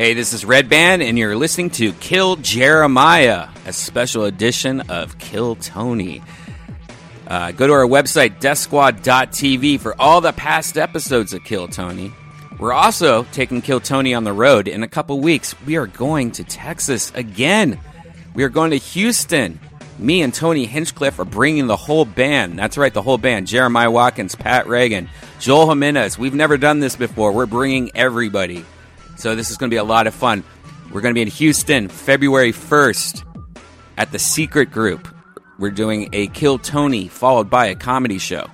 Hey, this is Redban, and you're listening to Kill Jeremiah, a special edition of Kill Tony. Uh, go to our website, deathsquad.tv, for all the past episodes of Kill Tony. We're also taking Kill Tony on the road. In a couple weeks, we are going to Texas again. We are going to Houston. Me and Tony Hinchcliffe are bringing the whole band. That's right, the whole band. Jeremiah Watkins, Pat Regan, Joel Jimenez. We've never done this before. We're bringing everybody. So this is going to be a lot of fun. We're going to be in Houston February 1st at the Secret Group. We're doing a Kill Tony followed by a comedy show.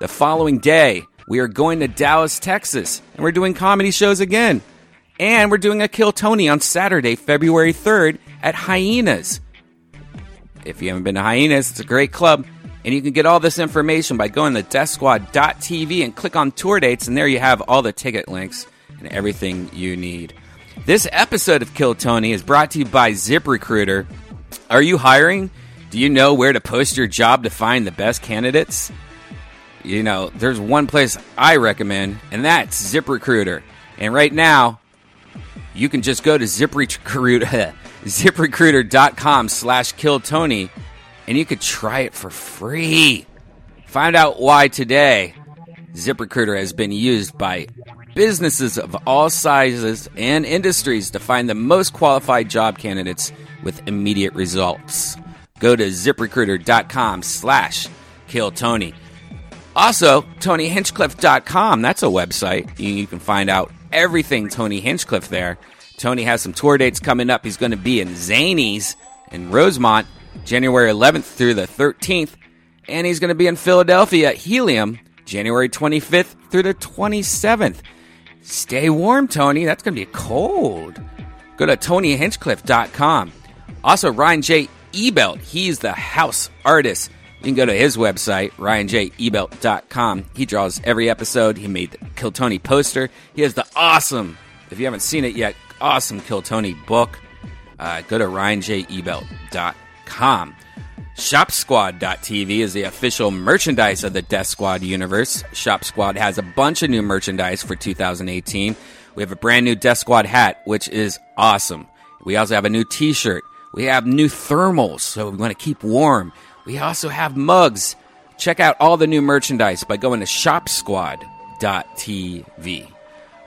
The following day, we are going to Dallas, Texas, and we're doing comedy shows again. And we're doing a Kill Tony on Saturday, February 3rd at Hyenas. If you haven't been to Hyenas, it's a great club. And you can get all this information by going to deathsquad.tv and click on tour dates, and there you have all the ticket links and everything you need. This episode of Kill Tony is brought to you by ZipRecruiter. Are you hiring? Do you know where to post your job to find the best candidates? You know, there's one place I recommend, and that's ZipRecruiter. And right now, you can just go to ZipRecruiter, ZipRecruiter.com slash kill Tony, and you could try it for free. Find out why today ZipRecruiter has been used by businesses of all sizes and industries to find the most qualified job candidates with immediate results. Go to ziprecruiter.com slash killtony. Also, TonyHinchcliffe.com. That's a website. You, you can find out everything Tony Hinchcliffe there. Tony has some tour dates coming up. He's going to be in Zanies in Rosemont, January 11th through the 13th. And he's going to be in Philadelphia at Helium, January 25th through the 27th. Stay warm, Tony. That's going to be cold. Go to TonyHinchcliffe.com. Also, Ryan J. Ebelt. He's the house artist. You can go to his website, ryanjebelt.com. He draws every episode. He made the Kill Tony poster. He has the awesome, if you haven't seen it yet, awesome Kill Tony book. Uh, go to ryanjebelt.com. ShopSquad.tv is the official merchandise of the Death Squad universe. Shop Squad has a bunch of new merchandise for 2018. We have a brand new Death Squad hat, which is awesome. We also have a new t shirt. We have new thermals, so we want to keep warm. We also have mugs. Check out all the new merchandise by going to shopsquad.tv.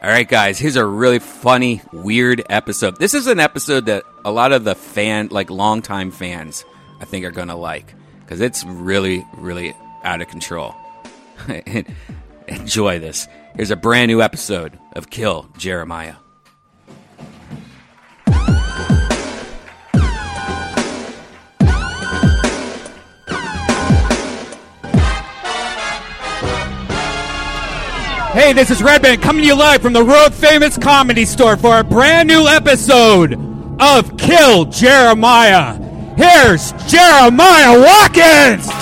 All right, guys, here's a really funny, weird episode. This is an episode that a lot of the fan, like longtime fans, I think are to like because it's really, really out of control. Enjoy this. Here's a brand new episode of Kill Jeremiah. Hey, this is Redban coming to you live from the world Famous Comedy Store for a brand new episode of Kill Jeremiah. Here's Jeremiah Watkins!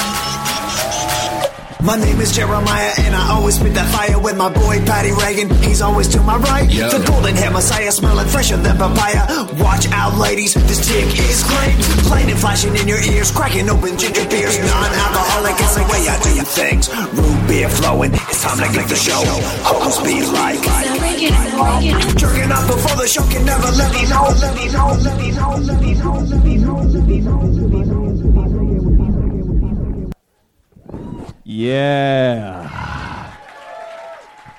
My name is Jeremiah, and I always spit that fire with my boy Patty Regan. He's always to my right. The golden hair messiah, smelling fresher than papaya. Watch out, ladies, this chick is great. Plain and flashing in your ears, cracking open ginger beers. Non-alcoholic is the way I do your things. Root beer flowing, it's time to get the show. Hose be like. Jerking up before the show can never let me know. Let me know. Let me know. Let me know. Let me know. Let me know. Let me know. Yeah.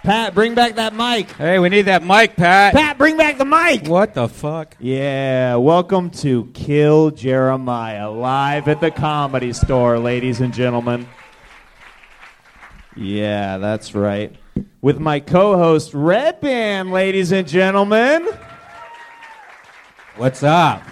Pat, bring back that mic. Hey, we need that mic, Pat. Pat, bring back the mic. What the fuck? Yeah, welcome to Kill Jeremiah, live at the comedy store, ladies and gentlemen. Yeah, that's right. With my co host, Redban, ladies and gentlemen. What's up?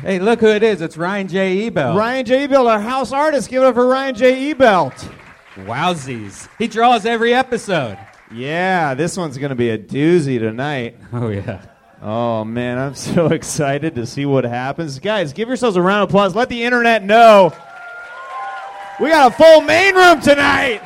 Hey, look who it is. It's Ryan J. Ebel. Ryan J. Ebelt, our house artist. Give it up for Ryan J. Ebelt. Wowsies. He draws every episode. Yeah, this one's going to be a doozy tonight. Oh, yeah. Oh man, I'm so excited to see what happens. Guys, give yourselves a round of applause. Let the internet know. We got a full main room tonight.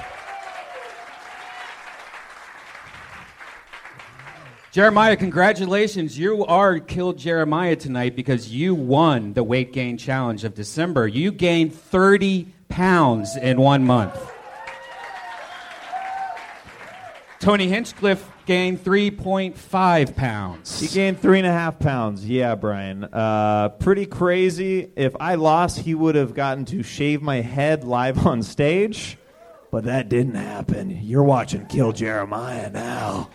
Jeremiah, congratulations. You are killed Jeremiah tonight because you won the weight gain challenge of December. You gained 30 pounds in one month. Tony Hinchcliffe gained 3.5 pounds. He gained three and a half pounds. Yeah, Brian. Uh, pretty crazy. If I lost, he would have gotten to shave my head live on stage, but that didn't happen. You're watching Kill Jeremiah now.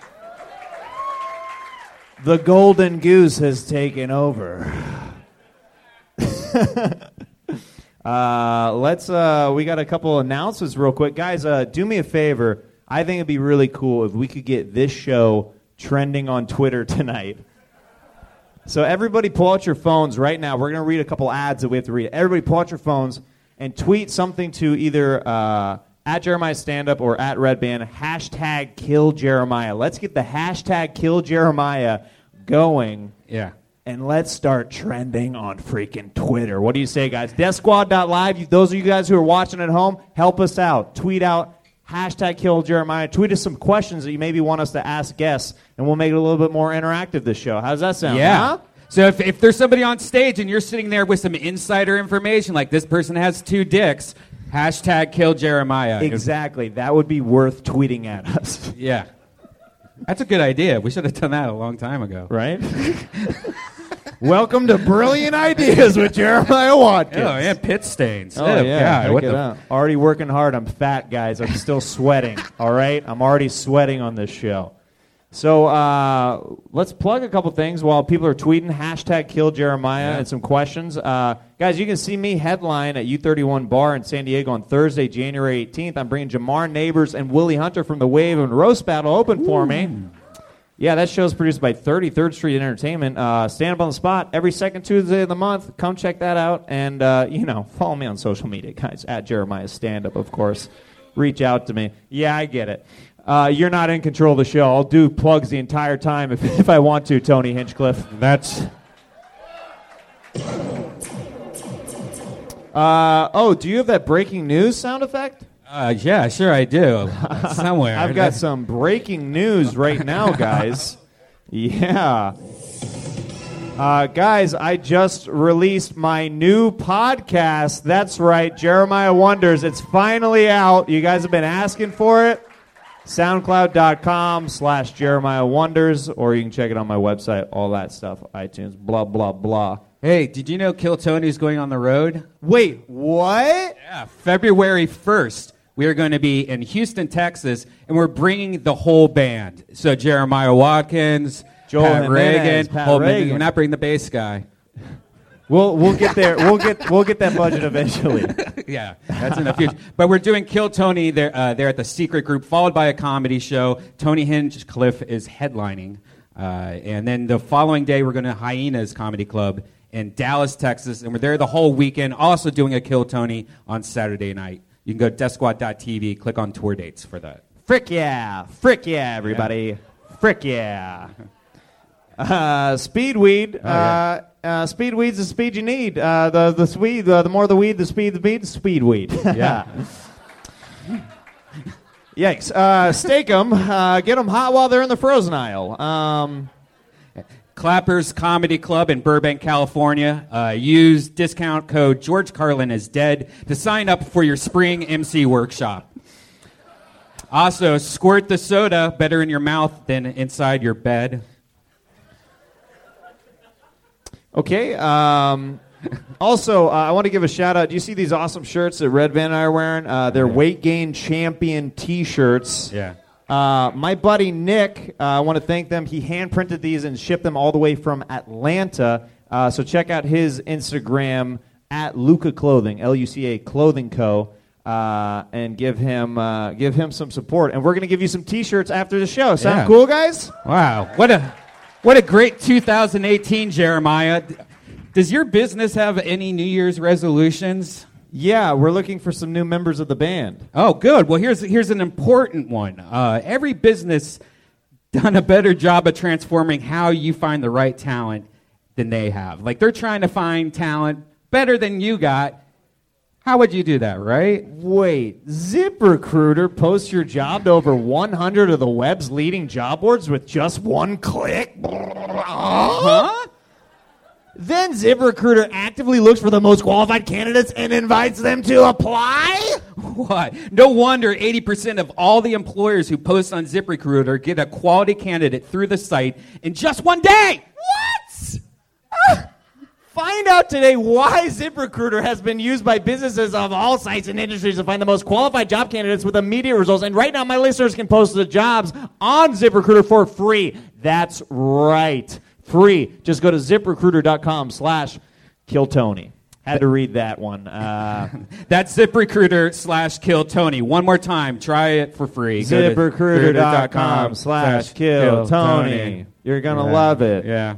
The golden goose has taken over. uh, let's. Uh, we got a couple announcements real quick, guys. Uh, do me a favor. I think it'd be really cool if we could get this show trending on Twitter tonight. So everybody, pull out your phones right now. We're to read a couple ads that we have to read. Everybody, pull out your phones and tweet something to either uh, at Jeremiah Stand Up or at Redban. Hashtag Kill Jeremiah. Let's get the hashtag Kill Jeremiah going Yeah. and let's start trending on freaking Twitter. What do you say, guys? DeathSquad.live. Those of you guys who are watching at home, help us out. Tweet out hashtag Kill Jeremiah. Tweet us some questions that you maybe want us to ask guests, and we'll make it a little bit more interactive. This show. How does that sound? Yeah. Huh? So if, if there's somebody on stage and you're sitting there with some insider information, like this person has two dicks, hashtag kill Jeremiah. Exactly. That would be worth tweeting at us, Yeah. That's a good idea. We should have done that a long time ago. right? Welcome to Brilliant Ideas with Jeremiah Watkins. Oh, yeah, pit stains. Oh, Oh, yeah. God, check what it the out. Already working hard. I'm fat, guys. I'm still sweating. All right? I'm already sweating on this show. So uh, let's plug a couple things while people are tweeting. Hashtag kill Jeremiah Yeah. and some questions. Uh, guys, you can see me headline at U31 Bar in San Diego on Thursday, January 18th. I'm bringing Jamar Neighbors and Willie Hunter from the Wave and Roast Battle open for me. Yeah, that show's produced by 33rd Street Entertainment. Uh, stand up on the spot every second Tuesday of the month. Come check that out. And, uh, you know, follow me on social media, guys. At Jeremiah Stand Up, of course. Reach out to me. Yeah, I get it. Uh, you're not in control of the show. I'll do plugs the entire time if, if I want to, Tony Hinchcliffe. That's. Uh, oh, do you have that breaking news sound effect? Uh, yeah, sure I do. Somewhere. I've got some breaking news right now, guys. yeah. Uh, guys, I just released my new podcast. That's right, Jeremiah Wonders. It's finally out. You guys have been asking for it. SoundCloud.com slash Jeremiah Wonders, or you can check it on my website, all that stuff, iTunes, blah, blah, blah. Hey, did you know Kill Tony's going on the road? Wait, what? Yeah, February 1st, we are going to be in Houston, Texas, and we're bringing the whole band. So Jeremiah Watkins, Joel Pat Jimenez, Regan, Pat Regan. We're not bringing the bass guy. We'll, we'll get there. We'll get, we'll get that budget eventually. yeah, that's in the future. But we're doing Kill Tony there, uh, there at the Secret Group, followed by a comedy show. Tony Hinchcliffe is headlining. Uh, and then the following day, we're going to Hyenas Comedy Club in Dallas, Texas. And we're there the whole weekend, also doing a Kill Tony on Saturday night. You can go to DeathSquad.tv, click on tour dates for that. Frick yeah. Frick yeah, everybody. Frick yeah. Uh, speed weed. Oh, yeah. Uh, speed weed's the speed you need. Uh, the the speed, uh, the more the weed, the speed, the beat, speed weed. Yeah. Yikes. Uh, stake them. Uh, get them hot while they're in the frozen aisle. Um, Clappers Comedy Club in Burbank, California. Uh, use discount code George Carlin is dead to sign up for your spring MC workshop. Also, squirt the soda better in your mouth than inside your bed. Okay. Um, also, uh, I want to give a shout out. Do you see these awesome shirts that Redban and I are wearing? Uh, they're weight gain champion T-shirts. Yeah. Uh, my buddy Nick, uh, I want to thank them. He hand printed these and shipped them all the way from Atlanta. Uh, so check out his Instagram at Luca Clothing, L U C A Clothing Co. Uh, and give him uh, give him some support. And we're gonna give you some T-shirts after the show. Sound Yeah. cool, guys? Wow. What a what a great 2018, Jeremiah. Does your business have any New Year's resolutions? Yeah, we're looking for some new members of the band. Oh, good. Well, here's here's an important one. Uh, every business done a better job of transforming how you find the right talent than they have. Like they're trying to find talent better than you got. How would you do that, right? Wait, ZipRecruiter posts your job to over 100 of the web's leading job boards with just one click? Uh-huh. Huh? Then ZipRecruiter actively looks for the most qualified candidates and invites them to apply? What? No wonder 80% of all the employers who post on ZipRecruiter get a quality candidate through the site in just one day. What? Ah! Find out today why ZipRecruiter has been used by businesses of all sites and industries to find the most qualified job candidates with immediate results. And right now, my listeners can post the jobs on ZipRecruiter for free. That's right. Free. Just go to ziprecruiter.com slash kill Tony. Had to read that one. Uh, That's ZipRecruiter slash kill Tony. One more time. Try it for free. Go to ZipRecruiter.com slash kill Tony. You're going to Yeah. love it. Yeah.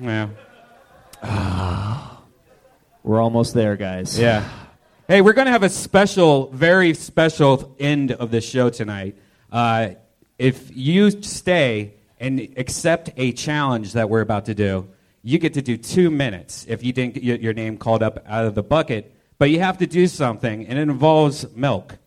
Yeah. We're almost there, guys. Yeah. Hey, we're going to have a special, very special end of the show tonight. Uh, if you stay and accept a challenge that we're about to do, you get to do two minutes if you didn't get your- your name called up out of the bucket. But you have to do something, and it involves milk.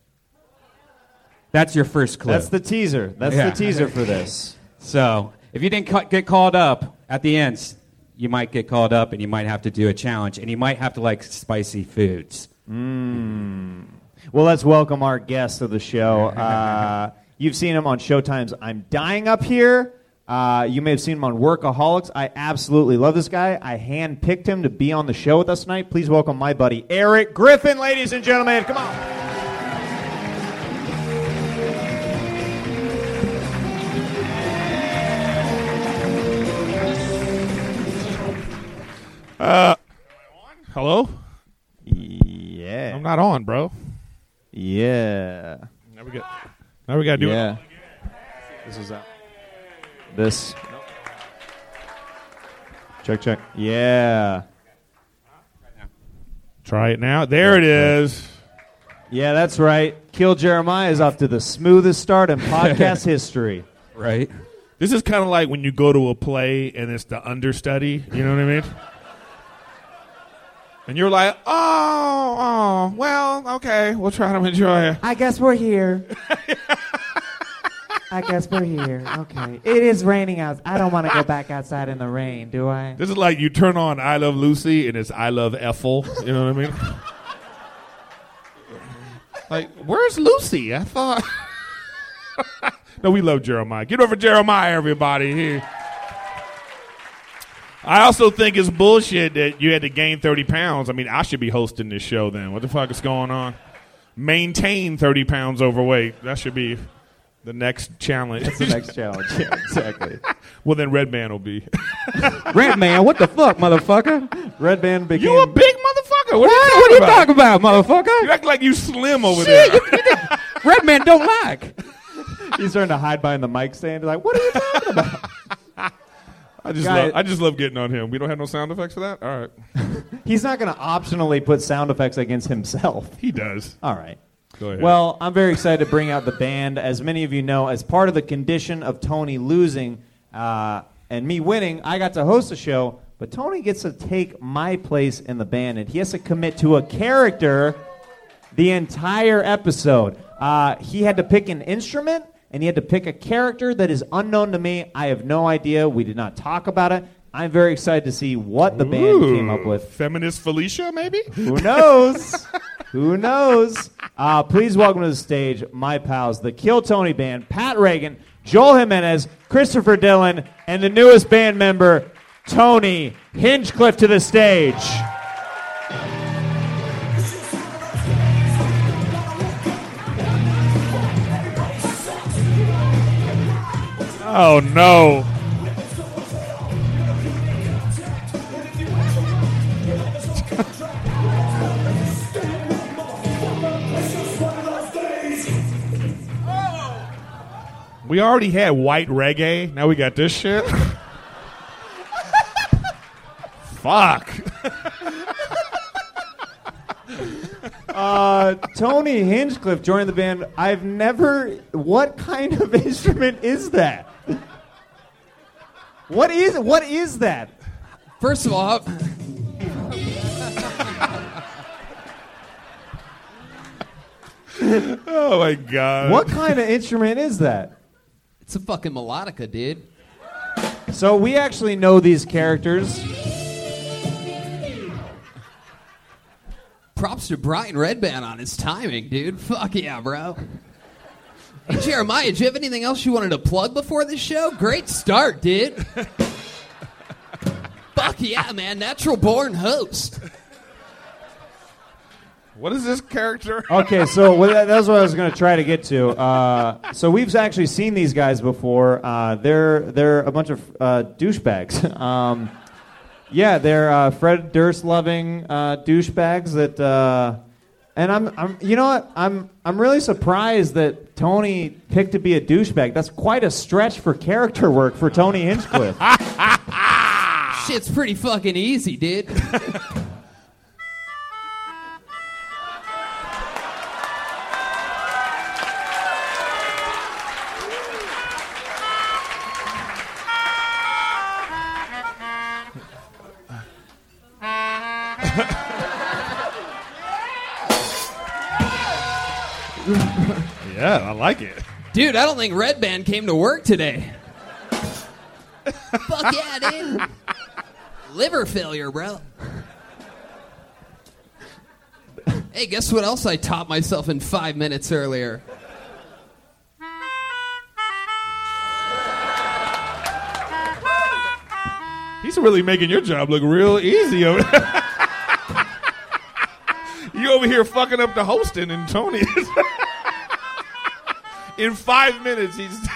That's your first clue. That's the teaser. That's Yeah. the teaser for this. So if you didn't ca- get called up at the end, you might get called up and you might have to do a challenge and you might have to like spicy foods. Well, let's welcome our guest of the show. Uh, you've seen him on Showtime's I'm Dying Up Here. Uh, you may have seen him on Workaholics. I absolutely love this guy. I handpicked him to be on the show with us tonight. Please welcome my buddy Erik Griffin, ladies and gentlemen. Come on. Uh, hello? Yeah. I'm not on, bro. Yeah. Now we got. Now we got to do yeah. it. This is out. This. Check, check. Yeah. Try it now. There it is. Yeah, that's right. Kill Jeremiah is off to the smoothest start in podcast history. Right? This is kind of like when you go to a play and it's the understudy. You know what I mean? And you're like, oh, oh, well, okay, we'll try to enjoy it. I guess we're here. I guess we're here. Okay. It is raining out. I don't want to go back outside in the rain, do I? This is like you turn on I Love Lucy and it's I Love Ethel. You know what I mean? like, where's Lucy? I thought. no, we love Jeremiah. Get over Jeremiah, everybody. Here. I also think it's bullshit that you had to gain 30 pounds. I mean, I should be hosting this show then. What the fuck is going on? Maintain 30 pounds overweight. That should be the next challenge. That's the next challenge. Yeah, exactly. well, then Red Man will be. Red man, what the fuck, motherfucker? Red Man became. you a big motherfucker. What, What? are What are you you talking about? talking about, motherfucker? You act like you slim over there. Red man don't like. He's starting to hide behind the mic stand. Like, what are you talking about? I just Guy- love, I just love getting on him. We don't have no sound effects for that. All right, He's not going to optionally put sound effects against himself. he does. All right. Go ahead. Well, I'm very excited to bring out the band. As many of you know, as part of the condition of Tony losing uh, and me winning, I got to host a show, but Tony gets to take my place in the band, and he has to commit to a character the entire episode. Uh, he had to pick an instrument, and he had to pick a character that is unknown to me. I have no idea. We did not talk about it. I'm very excited to see what the band came up with. feminist Felicia, maybe. Who knows? Who knows? Uh, please welcome to the stage my pals, the Kill Tony Band, Pat Regan, Joel Jimenez, Christopher Dillon, and the newest band member, Tony Hinchcliffe, to the stage. Oh no! We already had white reggae. Now we got this shit. Fuck. Uh, Tony Hinchcliffe joined the band. I've never. What kind of instrument is that? What is what is that? First of all, oh my god. What kind of instrument is that? It's a fucking melodica, dude. So we actually know these characters. Props to Brian Redban on his timing, dude. Fuck yeah, bro. Hey, Jeremiah, do you have anything else you wanted to plug before the show? Great start, dude. Fuck yeah, man. Natural born host. What is this character? Okay, so well, that- that's what I was going to try to get to. Uh, so we've actually seen these guys before. Uh, they're they're a bunch of uh, douchebags. Um, yeah, they're uh, Fred Durst loving uh, douchebags that. And I'm, I'm, you know what? I'm, I'm really surprised that Tony picked to be a douchebag. That's quite a stretch for character work for Tony Hinchcliffe. Shit's pretty fucking easy, dude. Dude, I don't think Redban came to work today. Fuck yeah, dude. Liver failure, bro. Hey, guess what else I taught myself in five minutes earlier? He's really making your job look real easy over there. you over here fucking up the hosting and Tony is in five minutes he's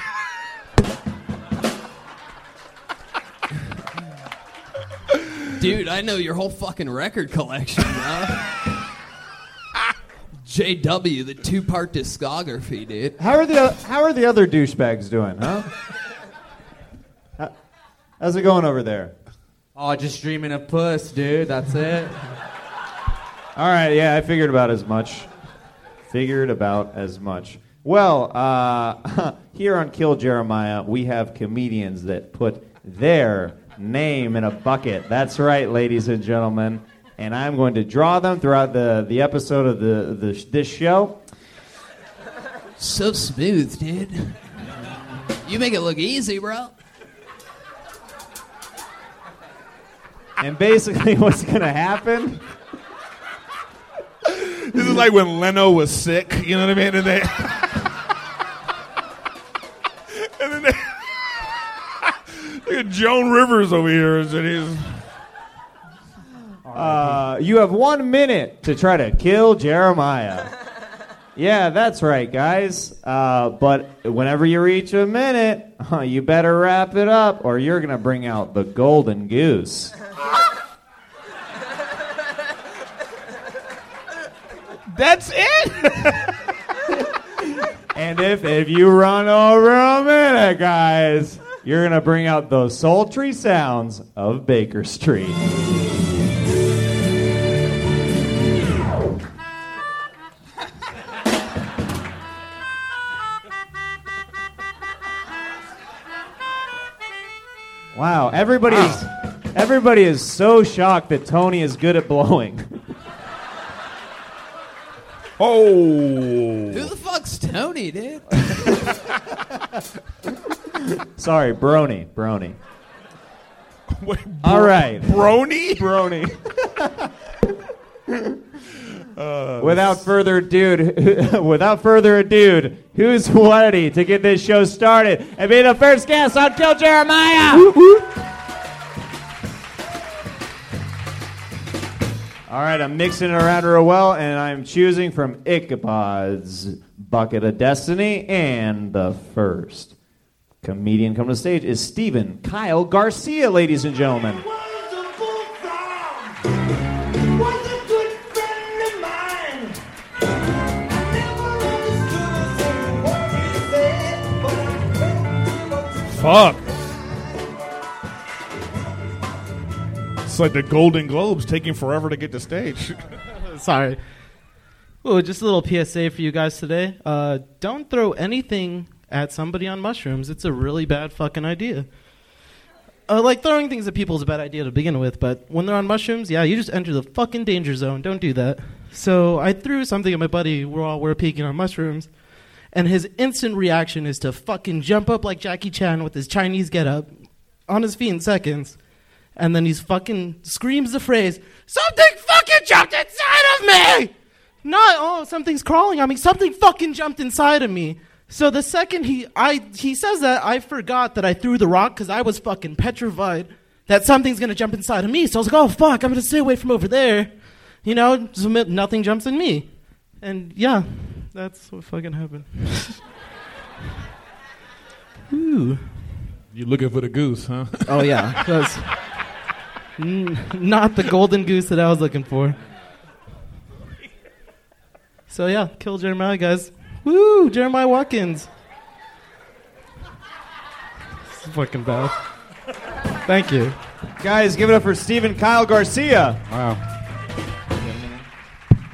Dude, I know your whole fucking record collection, bro. JW, the two part discography, dude. How are the How are the other douchebags doing, huh? How- How's it going over there? Oh, just dreaming of puss, dude. That's it. All right, yeah, I figured about as much. Figured about as much. Well, uh, here on Kill Jeremiah, we have comedians that put their name in a bucket. That's right, ladies and gentlemen. And I'm going to draw them throughout the, the episode of the, the this show. So smooth, dude. You make it look easy, bro. And basically, what's going to happen? This is like when Leno was sick, you know what I mean? And they And then they Look at Joan Rivers over here and he's Uh, you have one minute to try to kill Jeremiah. Yeah, that's right, guys. Uh, but whenever you reach a minute, uh, you better wrap it up, or you're gonna bring out the golden goose. That's it? And if if you run over a minute, guys, you're gonna bring out the sultry sounds of Baker Street. Wow, everybody is everybody is so shocked that Tony is good at blowing. Oh Who the fuck's Tony, dude? Sorry, Brony, Brony. Wait, All right. Brony? Brony. Uh, without further ado, without further ado, who's ready to get this show started and be the first guest on Kill Jeremiah? All right, I'm mixing it around real well, and I'm choosing from Ichabod's Bucket of Destiny, and the first comedian coming to the stage is Stephen Kyle Garcia, ladies and gentlemen. Fuck. It's like the Golden Globes taking forever to get to stage. Sorry. Well, just a little PSA for you guys today. Uh, don't throw anything at somebody on mushrooms. It's a really bad fucking idea. Uh, like throwing things at people is a bad idea to begin with, but when they're on mushrooms, yeah, you just enter the fucking danger zone. Don't do that. So I threw something at my buddy while we are peeking on mushrooms, and his instant reaction is to fucking jump up like Jackie Chan with his Chinese getup on his feet in seconds, And then he's fucking screams the phrase, Something fucking jumped inside of me! Not, oh, something's crawling on me. Something fucking jumped inside of me. So the second he, I, he says that, I forgot that I threw the rock because I was fucking petrified that something's gonna jump inside of me. So I was like, oh fuck, I'm gonna stay away from over there. You know, so nothing jumps in me. And yeah, that's what fucking happened. Ooh. You looking for the goose, huh? Oh yeah, that's n- not the golden goose that I was looking for. So yeah, kill Jeremiah, guys. Woo, Jeremiah Watkins. This is fucking bad. Thank you. Guys, give it up for Stephen Kyle Garcia. Wow.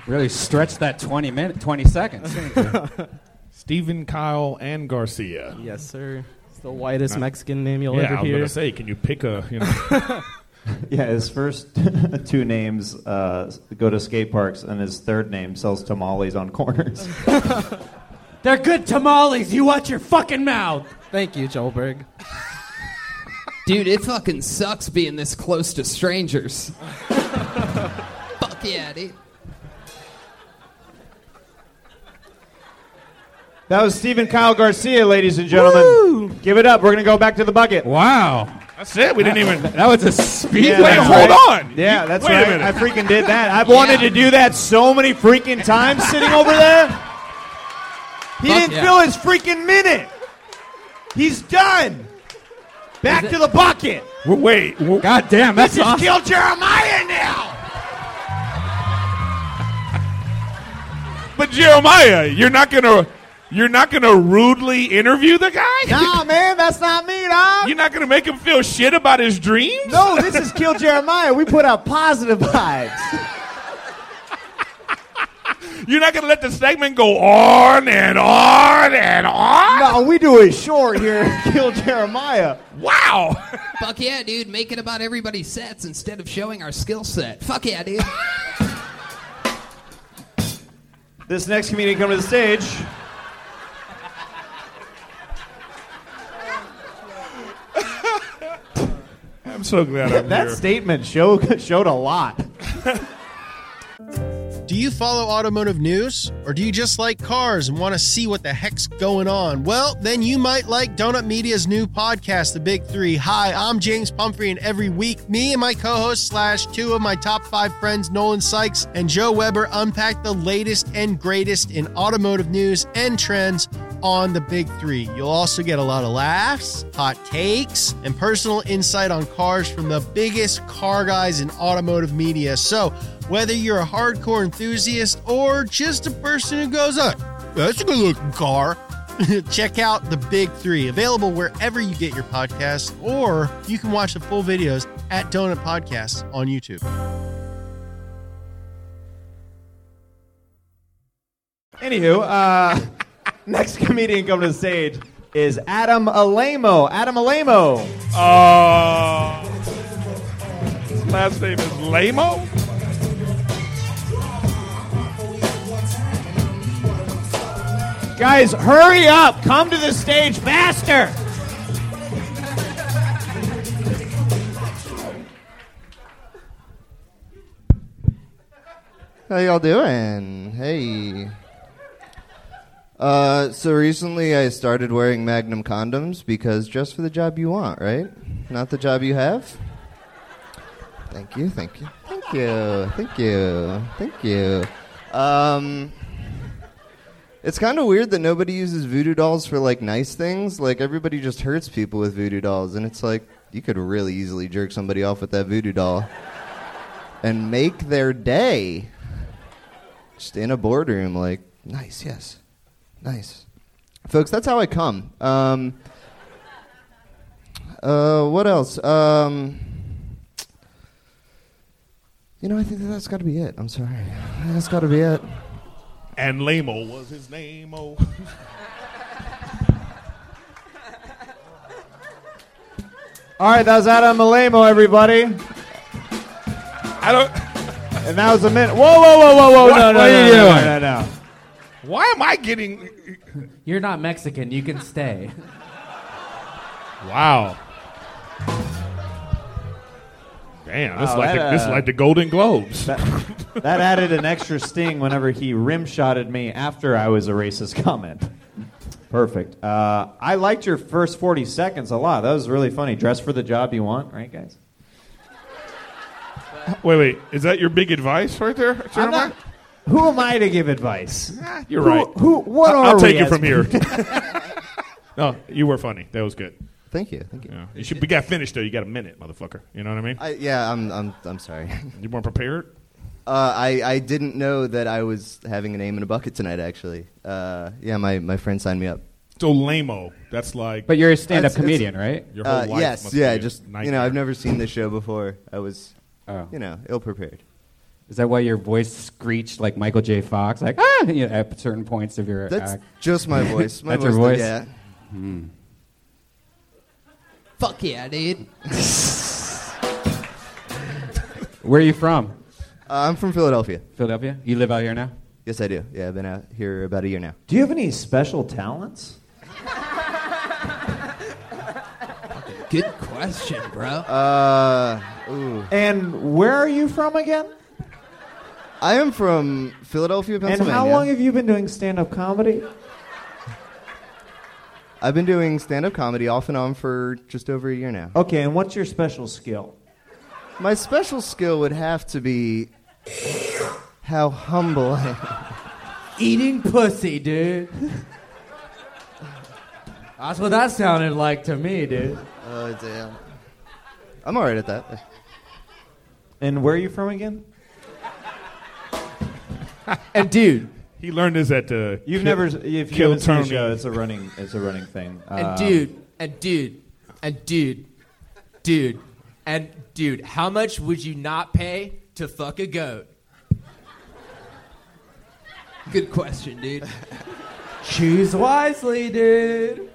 Really stretched that 20 minute, 20 seconds. Stephen, Kyle, and Garcia. Yes, sir. It's the whitest Not- Mexican name you'll yeah, ever I was hear. gonna say, can you pick a? You know, Yeah, his first two names uh, go to skate parks, and his third name sells tamales on corners. They're good tamales. You watch your fucking mouth. Thank you, Joelberg. Dude, it fucking sucks being this close to strangers. Fuck yeah, dude. that was Stephen Kyle Garcia, ladies and gentlemen. Give it up. We're gonna go back to the bucket. wow. that's it. We didn't even. That was a speed Yeah, Wait, hold right. on. Yeah, that's wait right. a minute. I freaking did that. I've wanted to do that so many freaking times sitting over there. He Fuck didn't yeah. fill his freaking minute. He's done. Back to the bucket. W- Wait, w- God damn, that's This is awesome. Kill Jeremiah now. but Jeremiah, you're not gonna, you're not gonna rudely interview the guy. Nah, man, that's not me, dog. You're not gonna make him feel shit about his dreams. No, this is Kill Jeremiah. We put out positive vibes. You're not gonna let the segment go on and on and on. No, we do it short here. at Kill Jeremiah. Wow. Fuck yeah, dude. Make it about everybody's sets instead of showing our skill set. Fuck yeah, dude. This next comedian come to the stage. I'm so glad I'm That here. statement show, showed a lot. Do you follow automotive news? Or do you just like cars and want to see what the heck's going on? Well, then you might like Donut Media's new podcast, The Big Three. Hi, I'm James Pumphrey, and every week, me and my co host, slash two of my top five friends, Nolan Sykes and Joe Weber, unpack the latest and greatest in automotive news and trends on the Big Three. You'll also get a lot of laughs, hot takes, and personal insight on cars from the biggest car guys in automotive media. So, whether you're a hardcore enthusiast or just a person who goes, oh, that's a good looking car, check out The Big Three, available wherever you get your podcasts, or you can watch the full videos at Donut Podcasts on YouTube. Anywho, uh, next comedian coming to the stage is Adam Alamo. Adam Alamo. Uh, his last name is Lamo. Guys, hurry up. Come to the stage faster. How y'all doing? Hey. Uh, so recently I started wearing Magnum condoms because just for the job you want, right? Not the job you have? Thank you, thank you, thank you, thank you, thank you. Um, it's kind of weird that nobody uses voodoo dolls for like nice things. Like everybody just hurts people with voodoo dolls, and it's like you could really easily jerk somebody off with that voodoo doll and make their day just in a boardroom like nice yes nice folks that's how i come um, uh, what else um, you know i think that that's got to be it i'm sorry that's got to be it And Lamo was his name. Oh. All right, that was Adam Alamo, everybody. I don't. And that was a minute. Whoa, whoa, whoa, whoa, whoa. What- no, no, what are you no, doing? No, no, no. Why am I getting? You're not Mexican. You can stay. Wow. Damn, this, is like that, the, this is uh, like the Golden Globes. That, that added an extra sting whenever he rim shotted me after I was a racist comment. Perfect. Uh, I liked your first 40 seconds a lot. That was really funny. Dress for the job you want, right, guys? wait, wait. Is that your big advice right there? Jeremiah? not- Who am I to give advice? You're Who- right. Who? What I- are I'll we take it as from here. people? no, you were funny. That was good. Thank you. Thank you. Yeah. You should. We got finished though. You got a minute, motherfucker. You know what I mean? I, yeah, I'm, I'm, I'm sorry. You weren't prepared. Uh, I, I didn't know that I was having a name in a bucket tonight. Actually, uh, yeah, my, my friend signed me up. So lameo. That's like. But you're a stand-up That's- it's- comedian, right? Your whole Uh, life yes, must yeah. be a Just you nightmare. know, I've never seen this show before. I was, Oh. you know, ill prepared. Is that why your voice screeched like Michael J. Fox, like ah, you know, at certain points of your That's act? just my voice. My That's your voice. voice? Yeah. Fuck yeah, dude. Where are you from? Uh, I'm from Philadelphia. Philadelphia. You live out here now. Yes, I do. Yeah, I've been out here about a year now. Do you have any special talents? Good question, bro. Uh, ooh. And where are you from again? I am from Philadelphia, Pennsylvania. And Pennsylvania. how long have you been doing stand-up comedy? I've been doing stand-up comedy off and on for just over a year now. Okay, and what's your special skill? My special skill would have to be how humble I am. Eating pussy, dude. That's what that sounded like to me, dude. Oh, damn. I'm all right at that. And where are you from again? And dude, He learned this at the. You've Kill- never, if you Kill haven't seen the Tony. show, it's a running, it's a running thing. and Uh, dude, and dude, and dude, dude, and dude, how much would you not pay to fuck a goat? Good question, dude. Choose wisely, dude.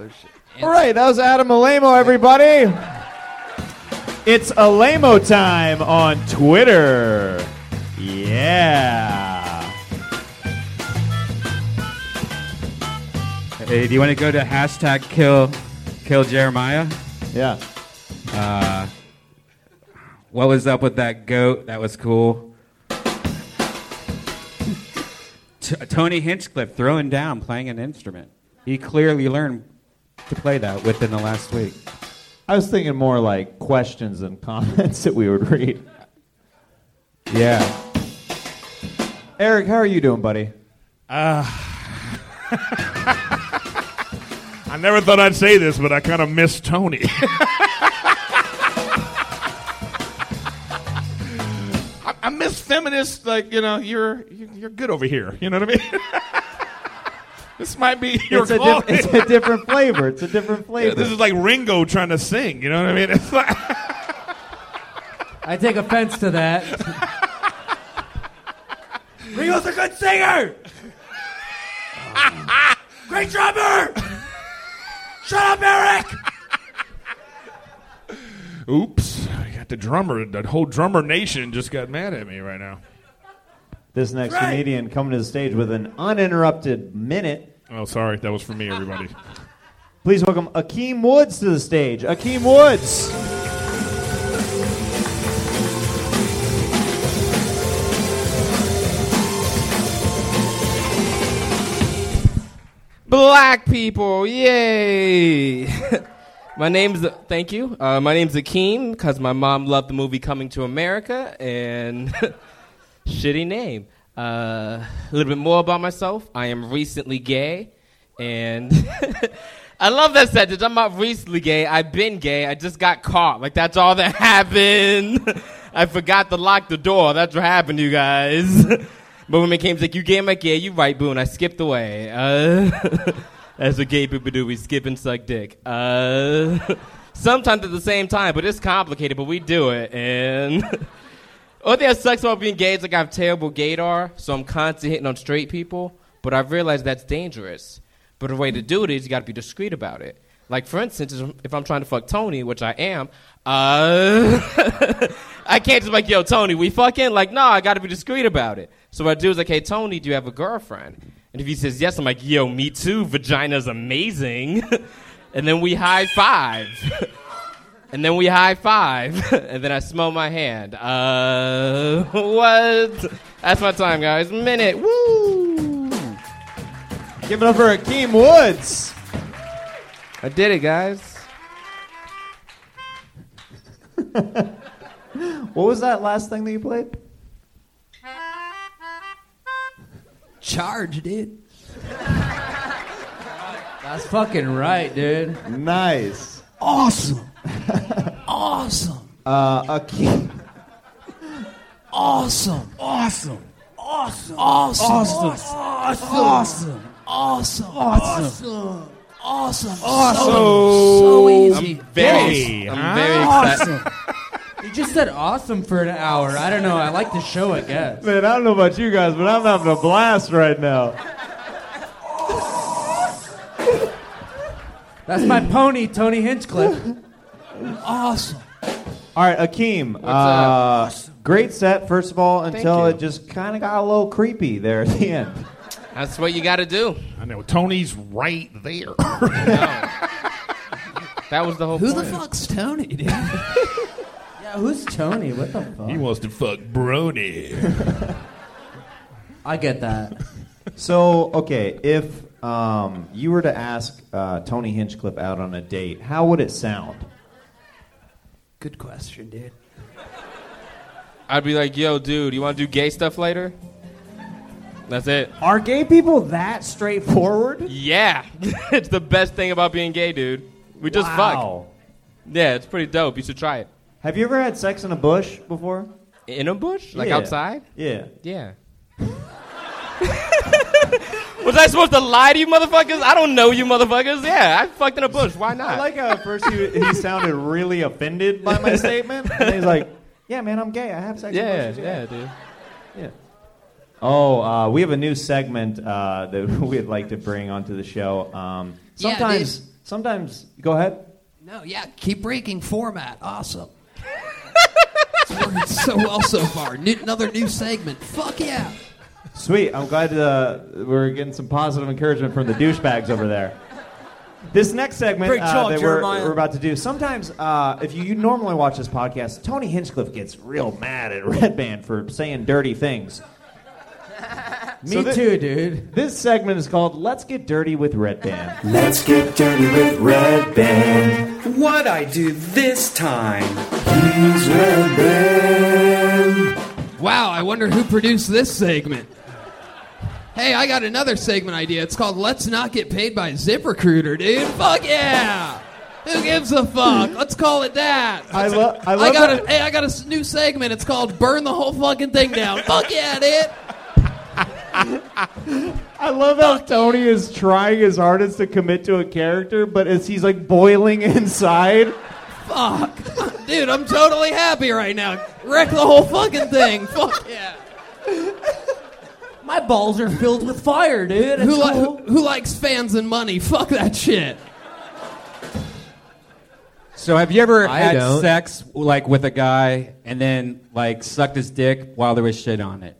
All right, that was Adam Alamo, everybody. It's Alamo time on Twitter. Yeah. Hey, do you want to go to hashtag kill kill Jeremiah? Yeah. Uh, what was up with that goat? That was cool. T- Tony Hinchcliffe throwing down, playing an instrument. He clearly learned to play that within the last week. I was thinking more like questions and comments that we would read. Yeah. Erik, how are you doing, buddy? Uh, I never thought I'd say this, but I kind of miss Tony. I, I miss feminists. Like you know, you're you're you're good over here. You know what I mean? This might be your It's a, diff- it's a different flavor. It's a different flavor. this is like Ringo trying to sing. You know what I mean? It's like I take offense to that. Ringo's a good singer. Great drummer. Shut up, Erik. Oops! I got the drummer. The whole drummer nation just got mad at me right now. This next Right. comedian coming to the stage with an uninterrupted minute. Oh, sorry, that was for me, everybody. Please welcome Akeem Woods to the stage. Akeem Woods. Black people, yay! my name's thank you. Uh, my name's Akeem because my mom loved the movie Coming to America and shitty name. Uh, a little bit more about myself. I am recently gay, and I love that sentence. I'm not recently gay. I've been gay. I just got caught. Like that's all that happened. I forgot to lock the door. That's what happened, you guys. but when it came like, you gay, I'm you right, boo, and I skipped away. Uh, that's what gay people do. We skip and suck dick. Uh, sometimes at the same time, but it's complicated, but we do it. And one thing that sucks about being gay is like I have terrible gaydar, so I'm constantly hitting on straight people. But I've realized that's dangerous. But the way to do it is you got to be discreet about it. Like for instance, if I'm trying to fuck Tony, which I am, uh, I can't just like, yo, Tony, we fucking like, no, I got to be discreet about it. So what I do is like, hey, Tony, do you have a girlfriend? And if he says yes, I'm like, yo, me too. Vagina's amazing. and then we high five. and then we high five. and then I smell my hand. Uh, what? That's my time, guys. Minute. Woo! Give it up for Akeem Woods. I did it, guys. What was that last thing that you played? Charge, dude. That's fucking right, dude. Nice. Awesome. awesome. Uh, Akeem. Awesome. Awesome. Awesome. Awesome. Awesome. Awesome. Awesome. Awesome. Awesome. Awesome. So, so easy. I'm very, Yes. I'm very excited. You just said awesome for an hour. I don't know. I like the show, I guess. Man, I don't know about you guys, but I'm having a blast right now. That's my pony, Tony Hinchcliffe. Awesome. All right, Akeem. up? Uh, great set, first of all, until you. it just kind of got a little creepy there at the end. That's what you got to do. I know Tony's right there. That was the whole Who point. the fuck's Tony, dude? Yeah, who's Tony? What the fuck? he wants to fuck Brony. I get that. So, okay, if um, you were to ask uh, Tony Hinchcliffe out on a date, how would it sound? Good question, dude. I'd be like, yo, dude, you want to do gay stuff later? That's it. Are gay people that straightforward? Yeah. it's the best thing about being gay, dude. We just Wow. fuck. Yeah, it's pretty dope. You should try it. Have you ever had sex in a bush before? In a bush? Like Yeah. outside? Yeah. Yeah. Was I supposed to lie to you motherfuckers? I don't know you motherfuckers. Yeah, I fucked in a bush. Why not? I like how at first he, he sounded really offended by my statement. And he's like, yeah, man, I'm gay. I have sex yeah, in bushes. yeah, dude. Yeah. Oh, uh, we have a new segment uh, that we'd like to bring onto the show. Um, Yeah, sometimes, dude. sometimes, go ahead. No, yeah, keep breaking format. Awesome. it's working so well so far. New, another new segment. Fuck yeah. Sweet. I'm glad uh, we're getting some positive encouragement from the douchebags over there. This next segment Great uh, that we're, Jeremiah. we're about to do. Sometimes, uh, if you, you normally watch this podcast, Tony Hinchcliffe gets real mad at Redban for saying dirty things. Me So thi- too, dude. This segment is called "Let's Get Dirty with Redban." Let's get dirty with Redban. What I do this time? He's Redban. Wow, I wonder who produced this segment. Hey, I got another segment idea. It's called Let's Not Get Paid by ZipRecruiter, dude. Fuck yeah! Who gives a fuck? Let's call it that. I, lo- I I got that- a, hey, I got a new segment. It's called Burn the Whole Fucking Thing Down. Fuck yeah, dude. I love how Tony is trying his hardest to commit to a character, but as he's like boiling inside. Fuck. Dude, I'm totally happy right now. Wreck the whole fucking thing. Fuck yeah. My balls are filled with fire, dude. Who, li- cool. who, who likes fans and money? Fuck that shit. So have you ever I had don't. sex like with a guy and then like sucked his dick while there was shit on it?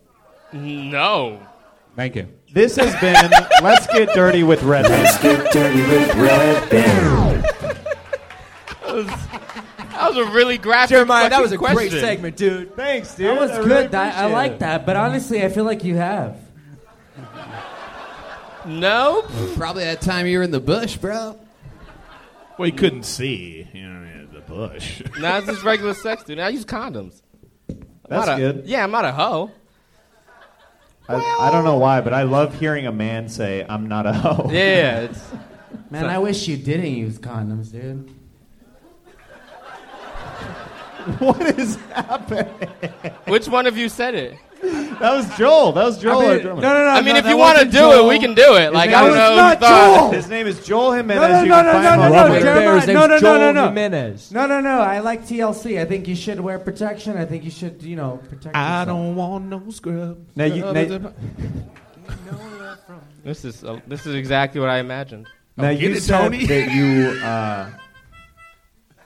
No. Thank you. This has been Let's Get Dirty with Red Let's get dirty with Red Band. That was a really graphic Jeremiah, that was a great segment, dude. Thanks, dude. That was I good. really That- I like it. that, but honestly, I feel like you have. No. Probably that time you were in the bush, bro. Well, you couldn't see, you know, in the bush. Nah, it's just regular sex, dude. I use condoms. I'm That's a- good. Yeah, I'm not a hoe. I, I don't know why, but I love hearing a man say, "I'm not a hoe." Yeah, it's Man, I wish you didn't use condoms, dude. what is happening? which one of you said it? That was Joel. That was Joel. I our mean, drummer. no, no, no. I mean, no, if you want to do Joel. it, we can do it. Like I don't was know. not Joel. His name is Joel Jimenez. No, no, no, no, no, no, on no, Twitter. Jeremiah, no, no, no, no, no. Jimenez. No, no, no. I like TLC. I think you should wear protection. I think you should, you know, protect I yourself. don't want no scrub. Now you- now- This is uh, this is exactly what I imagined. Now Get you it, said Tony. that you, uh,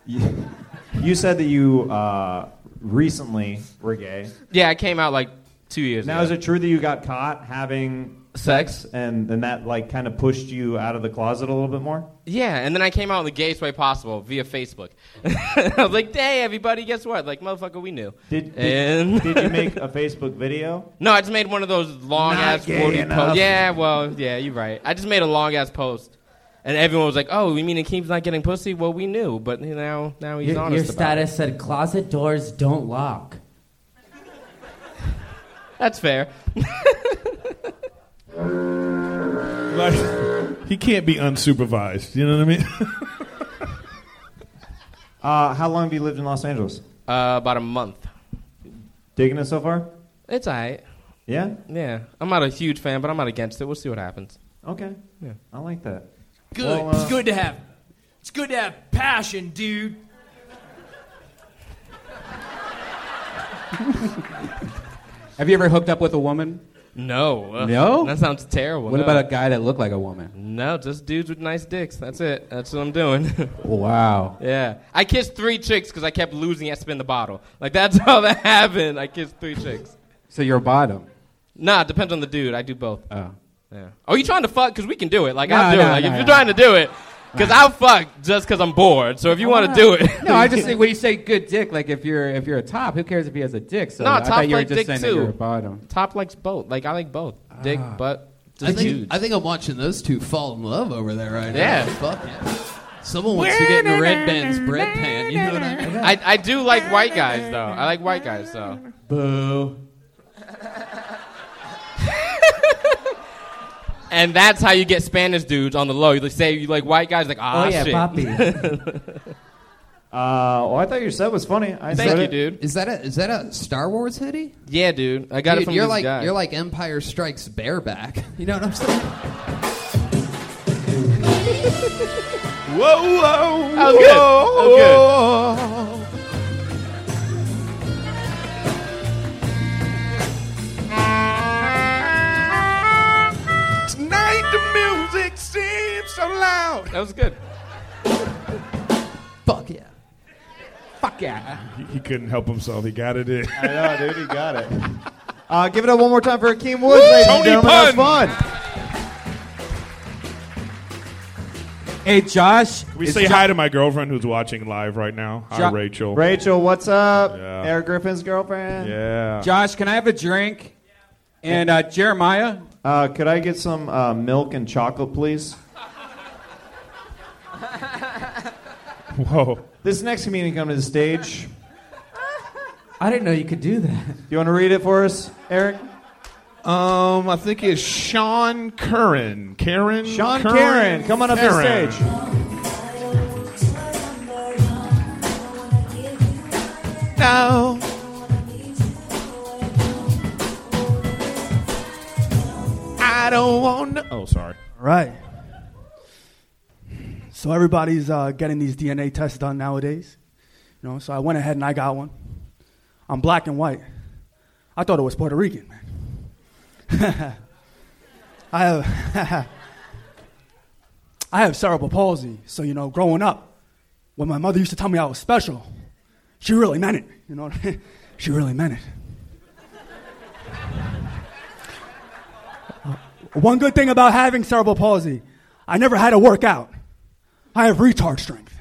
you you said that you uh, recently were gay. Yeah, I came out like two years Now ago. is it true that you got caught having Sex. and and that like kind of pushed you out of the closet a little bit more. Yeah, and then I came out in the gayest way possible via Facebook. I was like, "Hey, everybody, guess what? Like, motherfucker, we knew." Did did, and did you make a Facebook video? No, I just made one of those long ass gay forty enough. posts. Yeah, well, yeah, you're right. I just made a long ass post, and everyone was like, "Oh, you mean Akeem's not getting pussy?" Well, we knew, but now now he's Your, honest your about status said closet doors don't lock. That's fair. Like, he can't be unsupervised. You know what I mean? Uh, how long have you lived in Los Angeles? Uh, about a month. Digging it so far? It's alright. Yeah. Yeah, I'm not a huge fan, but I'm not against it. We'll see what happens. Okay. Yeah. I like that. Good. Well, uh, it's good to have. It's good to have passion, dude. Have you ever hooked up with a woman? No. Ugh, No? That sounds terrible. What no. about a guy that looked like a woman? No, just dudes with nice dicks. That's it. That's what I'm doing. Wow. yeah. I kissed three chicks because I kept losing at spin the bottle. Like, that's how that happened. I kissed three chicks. So you're a bottom. Nah, it depends on the dude. I do both. Oh. Yeah. Oh, you trying to fuck? Because we can do it. Like, No, I'll do no, it. Like, no, if no. you're trying to do it, because I'll fuck just because I'm bored. So if you want to do it. No, I just think when you say good dick, like if you're if you're a top, who cares if he has a dick? So no, I top thought you were like just dick saying too. that you're a bottom. Top likes both. Like, I like both. Dick, Ah. butt, I think, dudes. I think I'm watching those two fall in love over there right now. Yeah. now. Fuck yeah. Someone wants to get in a red band's bread pan. You know what I mean? I, I do like white guys though. I like white guys though. Boo. And that's how you get Spanish dudes on the low. You say you like white guys, like ah Oh, yeah, shit. papi. Uh, well, I thought your set was funny. I Thank said you, it. dude. Is that a is that a Star Wars hoodie? Yeah, dude. I got Dude, it from you're this like guy. you're like Empire Strikes Bareback. You know what I'm saying? Whoa, whoa, That was good. That was Tonight That was good. Fuck yeah. Fuck yeah. He, he couldn't help himself. He got it in. I know, dude. He got it. Uh, give it up one more time for Akeem Woods, ladies and Tony gentlemen. That was fun. Hey, Josh. We say Jo- hi to my girlfriend who's watching live right now. Hi, Jo- Rachel. Rachel, what's up? Yeah. Erik Griffin's girlfriend. Yeah. Josh, can I have a drink? And uh, Jeremiah. Uh, could I get some uh, milk and chocolate, please? Whoa. This next comedian come to the stage. I didn't know you could do that. You want to read it for us, Erik? Um, I think it's Sean Curran. Karen. Sean Curran? Karen, come on up to the Curran. stage. No. I don't want to. Oh, sorry. All right. So everybody's uh, getting these DNA tests done nowadays. You know, so I went ahead and I got one. I'm black and white. I thought it was Puerto Rican, man. I have I have cerebral palsy. So, you know, growing up, when my mother used to tell me I was special, she really meant it. You know, she really meant it. One good thing about having cerebral palsy, I never had to work out. I have retard strength.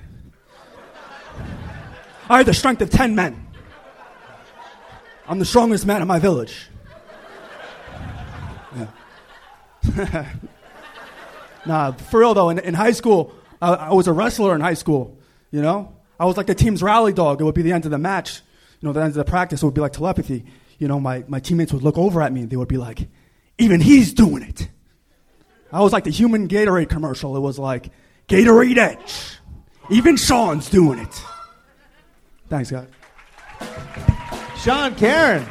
I have the strength of 10 men. I'm the strongest man in my village. Yeah. nah, for real though, in, in high school, I, I was a wrestler in high school, you know? I was like the team's rally dog. It would be the end of the match, you know, the end of the practice. It would be like telepathy. You know, my, my teammates would look over at me and they would be like, even he's doing it. I was like the human Gatorade commercial. It was like, Gatorade Edge. Even Sean's doing it. Thanks, guys. Sean Karen.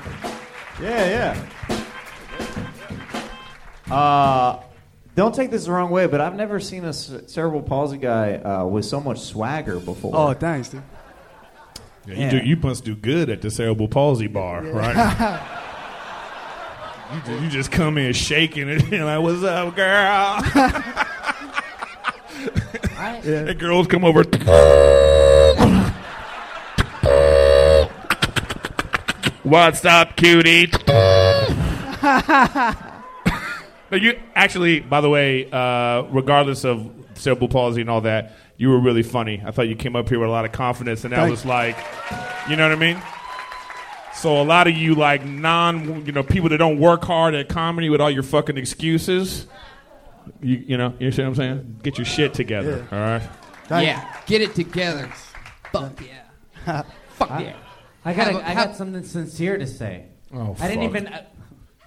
Yeah, yeah. Uh, don't take this the wrong way, but I've never seen a c- cerebral palsy guy uh, with so much swagger before. Oh, thanks, dude. Yeah, Yeah. You, do, you must do good at the cerebral palsy bar, right? you, just, you just come in shaking it, and like, "What's up, girl?" The girls come over. What's up, cutie? No, you actually, by the way, uh, regardless of cerebral palsy and all that, you were really funny. I thought you came up here with a lot of confidence, and that Thank was like, you know what I mean. So a lot of you like non, you know, people that don't work hard at comedy with all your fucking excuses. You, you know, you see what I'm saying? Get your shit together, all right? Yeah, get it together. Fuck yeah. Fuck yeah. I got Have a- I got something sincere to say. Oh, I didn't fuck. even. Uh,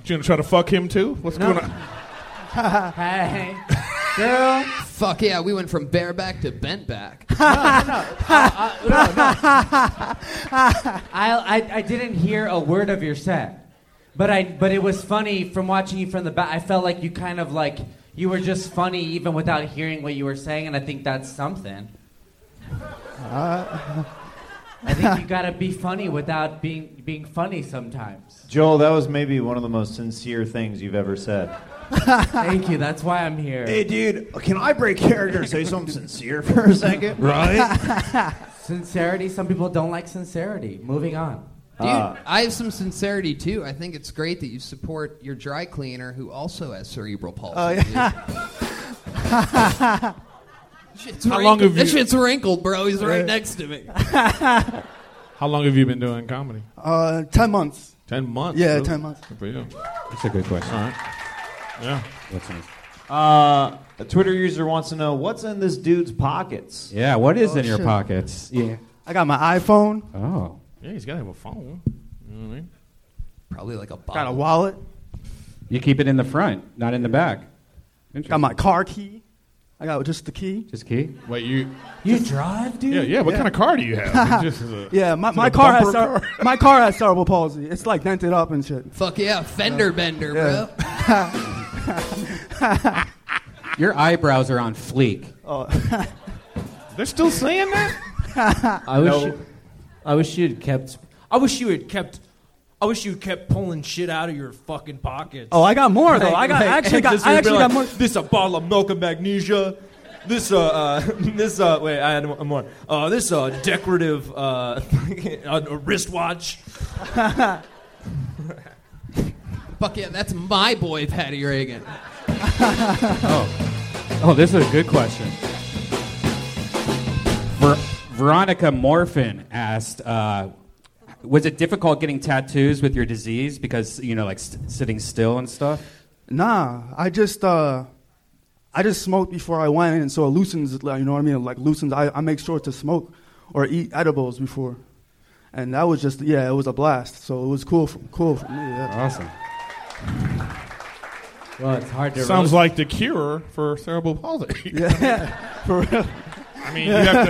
You gonna try to fuck him too? What's No. going on? hey, girl. Fuck yeah, we went from bareback to bent back. no, no, uh, no, no. I, I, I didn't hear a word of your set, but I, but it was funny from watching you from the back. I felt like you kind of like you were just funny even without hearing what you were saying, and I think that's something. Uh, I think you gotta be funny without being being funny sometimes. Joel, that was maybe one of the most sincere things you've ever said. Thank you. That's why I'm here. Hey, dude, can I break character and say something sincere for a second? Right? sincerity. Some people don't like sincerity. Moving on. Dude, Uh, I have some sincerity too. I think it's great that you support your dry cleaner who also has cerebral palsy. Oh, yeah. Shit's How wrinkled. long have This you- shit's wrinkled, bro. He's right Yeah. next to me. How long have you been doing comedy? Uh, ten months. Ten months. Yeah, really? ten months. Good for you. That's a good question. All right. Yeah. What's next? Uh, a Twitter user wants to know what's in this dude's pockets. Yeah, what is Oh, in your shit. pockets? Yeah. I got my iPhone. Oh. Yeah, he's gotta have a phone. You know what I mean? Probably like a bottle. Got a wallet. You keep it in the front, not in the back. Got my car key. I got just the key. Just key. Wait, you? You drive, dude? Yeah, yeah. What Yeah. kind of car do you have? It's just a- Yeah, my, is my a car has bumper cer- my car has cerebral palsy. It's like dented up and shit. Fuck yeah, fender bender, Yeah. bro. Your eyebrows are on fleek. Oh. They're still saying that? I wish. No. You, I wish you had kept. I wish you had kept. I wish you kept pulling shit out of your fucking pockets. Oh, I got more though. Like- I got I actually got I actually like, got more. This a bottle of milk and magnesia. This uh, uh this uh wait I had one more. Uh, this uh decorative uh a wristwatch. Fuck yeah, that's my boy, Patty Regan. oh. oh, this is a good question. Ver- Veronica Morphin asked, uh, "Was it difficult getting tattoos with your disease because you know, like st- sitting still and stuff?" Nah, I just uh, I just smoked before I went in, so it loosens. You know what I mean? Like loosens. I, I make sure to smoke or eat edibles before, and that was just yeah, it was a blast. So it was cool, for, cool for me. Yeah. Awesome. Well, it's hard to. Sounds roast- like the cure for cerebral palsy. Yeah, for real. I mean, you have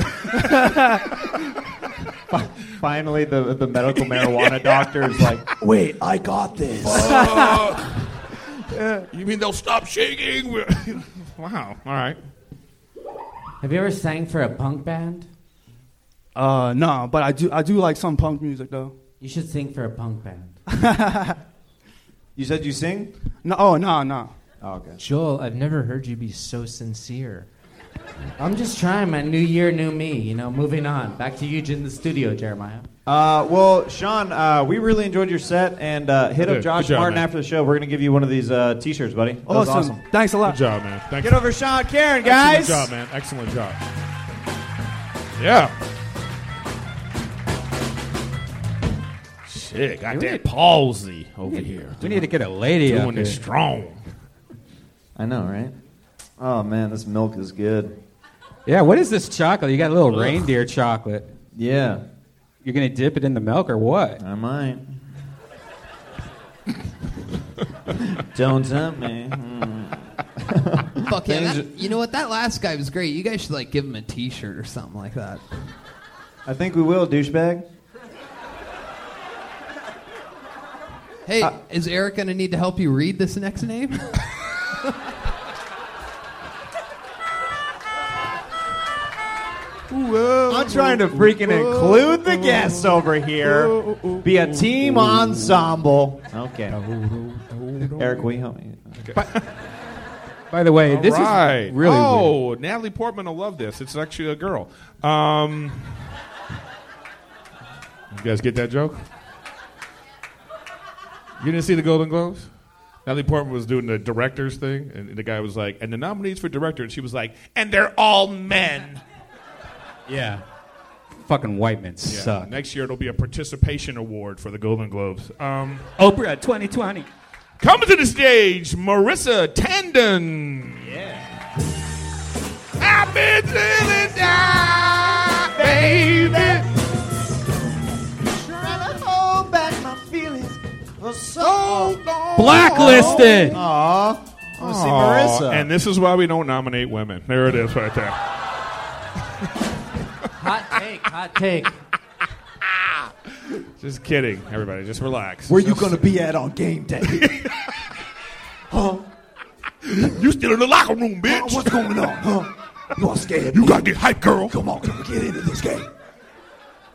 to. Finally, the the medical marijuana doctor is like, Wait, I got this. You mean they'll stop shaking? wow. All right. Have you ever sang for a punk band? Uh, no, but I do I do like some punk music though. You should sing for a punk band. you said you sing? No, oh no, no. Oh, okay. Joel, I've never heard you be so sincere. I'm just trying, man. New year, new me. You know, moving on. Back to you in the studio, Jeremiah. Uh, well, Sean, uh, we really enjoyed your set, and uh, hit Good. up Josh Good job, Martin man. after the show. We're gonna give you one of these uh, T-shirts, buddy. That was Awesome. awesome. Thanks a lot. Good job, man. Thank Get over Sean Karen, guys. Excellent job, man. Excellent job. Yeah. Shit, got that palsy over here. We need to get a lady up doing it here. strong. I know, right? Oh man, this milk is good. Yeah, what is this chocolate? You got a little reindeer chocolate. Yeah, You're gonna dip it in the milk or what? I might. Don't tempt me. Mm. Fuck yeah. Things that- you know what? That last guy was great. You guys should like give him a T-shirt or something like that. I think we will, douchebag. Hey, Uh, is Erik gonna need to help you read this next name? I'm trying to freaking include the guests over here. Be a team ensemble. Okay. Erik, will you help me? By the way, All this right. is really weird. Oh, Natalie Portman will love this. It's actually a girl. Um, you guys get that joke? You didn't see the Golden Globes? Natalie Portman was doing the director's thing, and the guy was like, "And the nominees for director," and she was like, "And they're all men." Yeah. Fucking white men Yeah. suck. Next year it'll be a participation award for the Golden Globes. Um, Oprah 2020. Coming to the stage, Marissa Tandon. Yeah. I've been feeling down, baby. Trying to hold back my feelings for so long. Blacklisted. Aw. I want see Marissa. And this is why we don't nominate women. There it is right there. Hot take, hot take. Just kidding, everybody. Just relax. Where you gonna be at on game day? huh? You still in the locker room, bitch. what's going on, huh? You all scared? You gotta get hype, girl. Come on, come on, get into this game.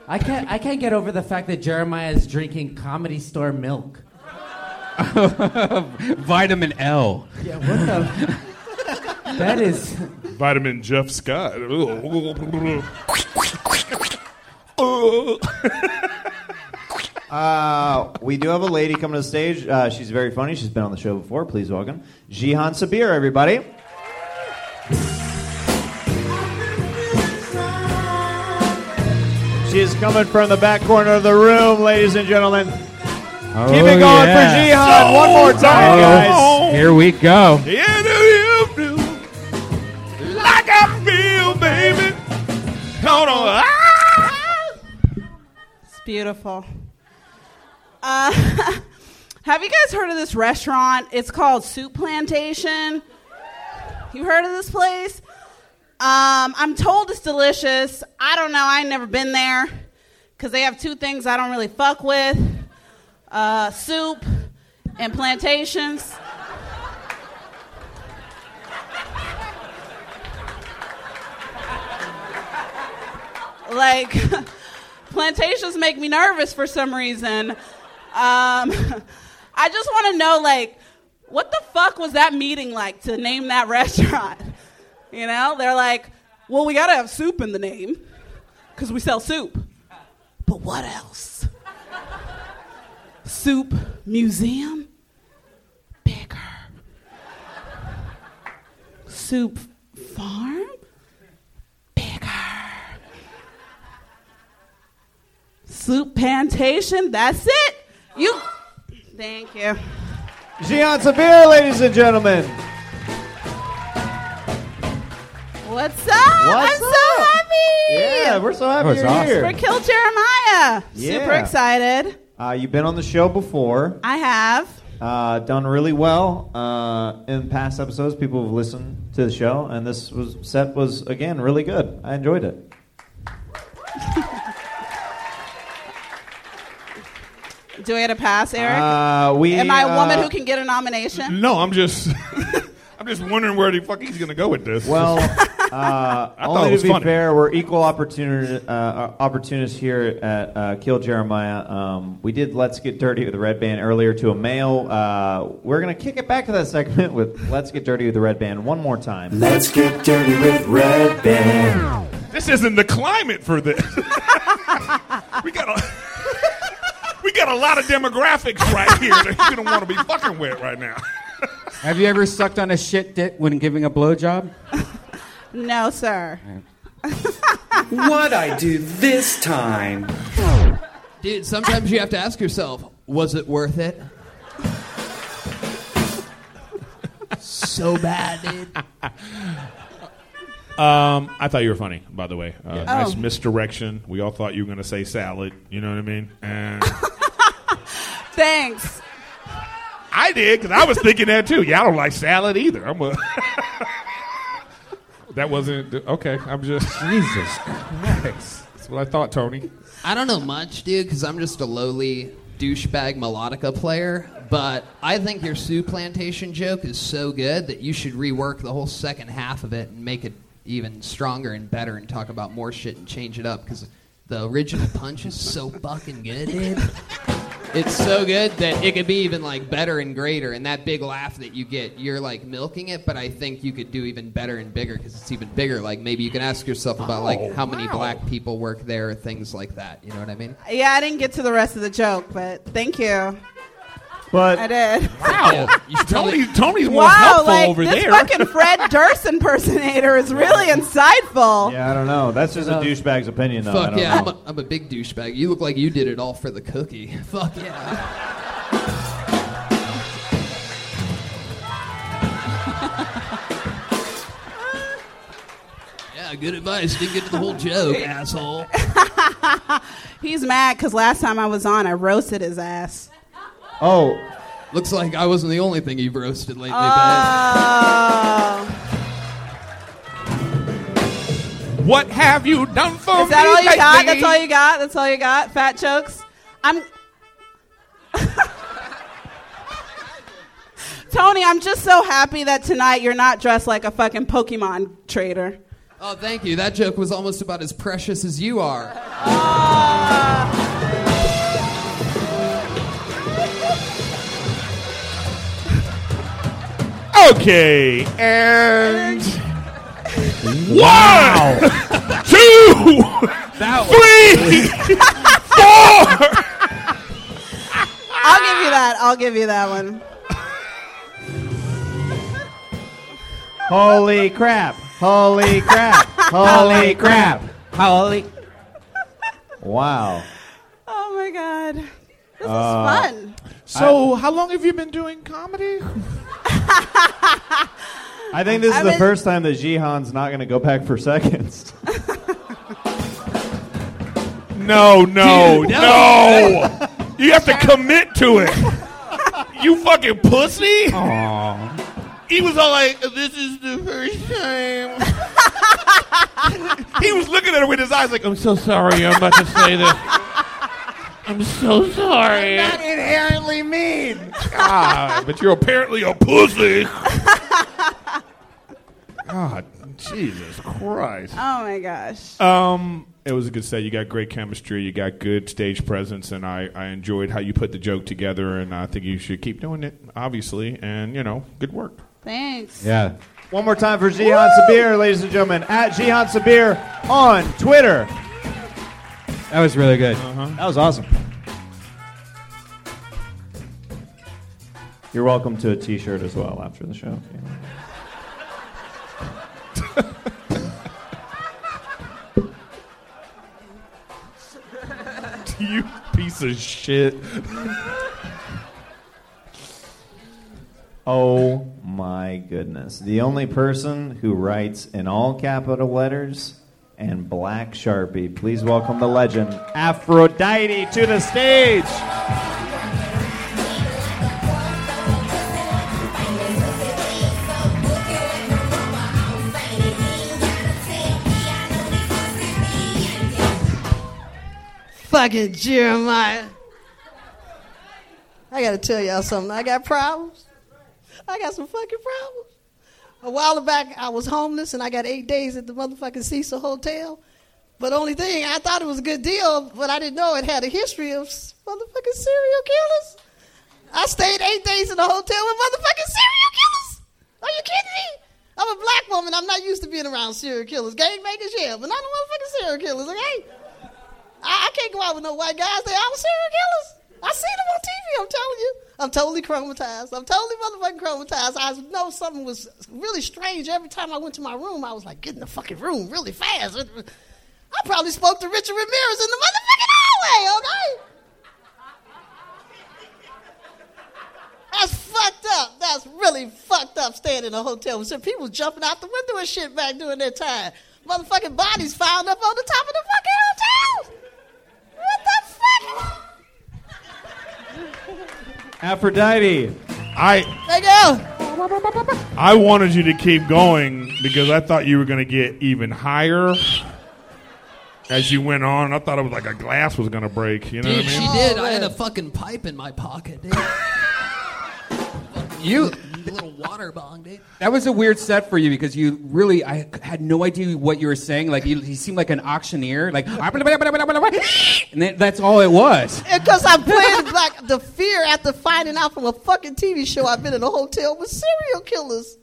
I can't. I can't get over the fact that Jeremiah is drinking comedy store milk. Vitamin L. Yeah, what the? That is. Vitamin Jeff Scott. Uh, we do have a lady coming to the stage. Uh, she's very funny. She's been on the show before. Please welcome Jihan Sabir, everybody. She is coming from the back corner of the room, ladies and gentlemen. Keep it going for Jihan. One more time, guys. Here we go. Yeah, Hold on. Ah! It's beautiful. Uh, have you guys heard of this restaurant? It's called Soup Plantation. You heard of this place? Um, I'm told it's delicious. I don't know. I never been there because they have two things I don't really fuck with: uh, soup and plantations. Like plantations make me nervous for some reason. Um, I just want to know, like, what the fuck was that meeting like to name that restaurant? You know, they're like, well, we gotta have soup in the name because we sell soup. But what else? soup museum? Bigger. Soup farm? Soup plantation? That's it? You. Thank you. Jihan Sabir, ladies and gentlemen. What's up? What's I'm so happy. Yeah, we're so happy That you're awesome. here. For Kill Jeremiah. Yeah. Super excited. Uh, you've been on the show before. I have. Uh, done really well uh, in past episodes. People have listened to the show, and this was set was again really good. I enjoyed it. Do I get a pass, Erik? Uh, we, Am I a woman uh, who can get a nomination? No, I'm just, I'm just wondering where the fuck he's gonna go with this. Well, uh, I thought it only was to be funny. fair, we're equal opportunity uh, opportunists here at uh, Kill Jeremiah. Um, we did Let's Get Dirty with the Redban earlier to a male. Uh, we're gonna kick it back to that segment with Let's Get Dirty with the Redban one more time. Let's get dirty with Redban. This isn't the climate for this. we got a, we got a lot of demographics right here that you don't want to be fucking with right now. Have you ever sucked on a shit dick when giving a blowjob? No, sir. What I do this time? Dude, sometimes you have to ask yourself, was it worth it? so bad, dude. Um, I thought you were funny, by the way. Uh, Yeah. Nice Oh. misdirection. We all thought you were going to say salad. You know what I mean? And Thanks. I did because I was thinking that too. Yeah, I don't like salad either. I'm a. that wasn't okay. I'm just Jesus Christ. That's what I thought, Tony. I don't know much, dude, because I'm just a lowly douchebag melodica player. But I think your Soup Plantation joke is so good that you should rework the whole second half of it and make it even stronger and better and talk about more shit and change it up because the original punch is so fucking good, dude. It's so good that it could be even like better and greater. And that big laugh that you get, you're like milking it, but I think you could do even better and bigger because it's even bigger. Like maybe you can ask yourself about like oh, how many black people work there, or things like that. You know what I mean? Yeah, I didn't get to the rest of the joke, but thank you. But I did. Wow, Tony, Tony's more wow, helpful like over this there. fucking Fred Durst impersonator is really insightful. Yeah, I don't know. That's just a douchebag's opinion, though. I Fuck don't yeah, I'm know. a, I'm a big douchebag. You look like you did it all for the cookie. Fuck yeah. yeah, good advice. Didn't get to the whole joke, asshole. He's mad because last time I was on, I roasted his ass. Oh. Looks like I wasn't the only thing you've roasted lately, Oh. What have you done for me? Is that me all you got? That's all you got? That's all you got? Fat jokes? I'm. Tony, I'm just so happy that tonight you're not dressed like a fucking Pokemon trader. Oh, thank you. That joke was almost about as precious as you are. Ah. Okay, and one, two, three, four. I'll give you that. I'll give you that one. Holy crap! Holy crap! Holy crap! Holy. Wow. Oh my god. This is Uh, fun. So, how long have you been doing comedy? I think this is I've the been- first time that Jihan's not going to go back for seconds. No, no, Dude, no. You have to commit to it. You fucking pussy. He was all like, "This is the first time." he was looking at her with his eyes like, "I'm so sorry. I'm about to say this. I'm so sorry." Not inherently mean. God, but you're apparently a pussy. God, Jesus Christ. Oh my gosh. Um, it was a good set. You got great chemistry. You got good stage presence, and I, I enjoyed how you put the joke together. And I think you should keep doing it, obviously. And you know, good work. Thanks. Yeah. One more time for Jihan Sabir, ladies and gentlemen, at Jihan Sabir on Twitter. That was really good. Uh-huh. That was awesome. You're welcome to a T-shirt as well after the show. you piece of shit. Oh my goodness. The only person who writes in all capital letters and black Sharpie. Please welcome the legend, Aphrodite, to the stage. Fucking Jeremiah. I gotta tell y'all something. I got problems. I got some fucking problems. A while back, I was homeless and I got eight days at the motherfucking Cecil Hotel. But only thing, I thought it was a good deal, but I didn't know it had a history of motherfucking serial killers. I stayed eight days in a hotel with motherfucking serial killers. Are you kidding me? I'm a black woman. I'm not used to being around serial killers. Gangbangers, yeah, but not no motherfucking serial killers, okay? I, I can't go out with no white guys. They all serial killers. I seen them on TV. I'm telling you. I'm totally traumatized. I'm totally motherfucking traumatized. I know something was really strange. Every time I went to my room, I was like, get in the fucking room really fast. I probably spoke to Richard Ramirez in the motherfucking hallway, okay? That's fucked up. That's really fucked up staying in a hotel with some people jumping out the window and shit back during their time. Motherfucking bodies found up on the top of the fucking hotel. What the fuck? Aphrodite. I There you go. I wanted you to keep going because I thought you were going to get even higher as you went on. I thought it was like a glass was going to break. You know Dude, what I she mean? did. I had oh, a fucking pipe in my pocket, dude. You little water bong, dude. That was a weird set for you because you really, I had no idea what you were saying. Like, you, you seemed like an auctioneer. Like, and then that's all it was. Because I'm playing like the fear after finding out from a fucking TV show I've been in a hotel with serial killers.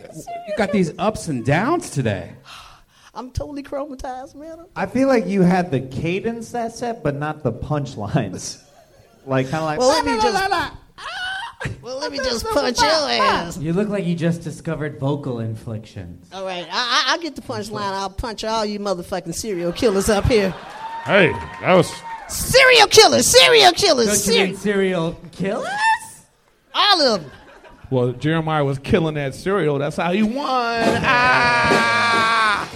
You got these ups and downs today. I'm totally traumatized, man. I feel like you had the cadence that set, but not the punchlines. like kind of like. Well, let me just. Well, let me just punch your ass. You look like you just discovered vocal inflections. All right, I, I, I'll get the punchline. I'll punch all you motherfucking serial killers up here. Hey, that was. Serial killers, serial killers, Don't you serial, mean serial killers? all of them. Well, Jeremiah was killing that cereal. That's how he won. Ah!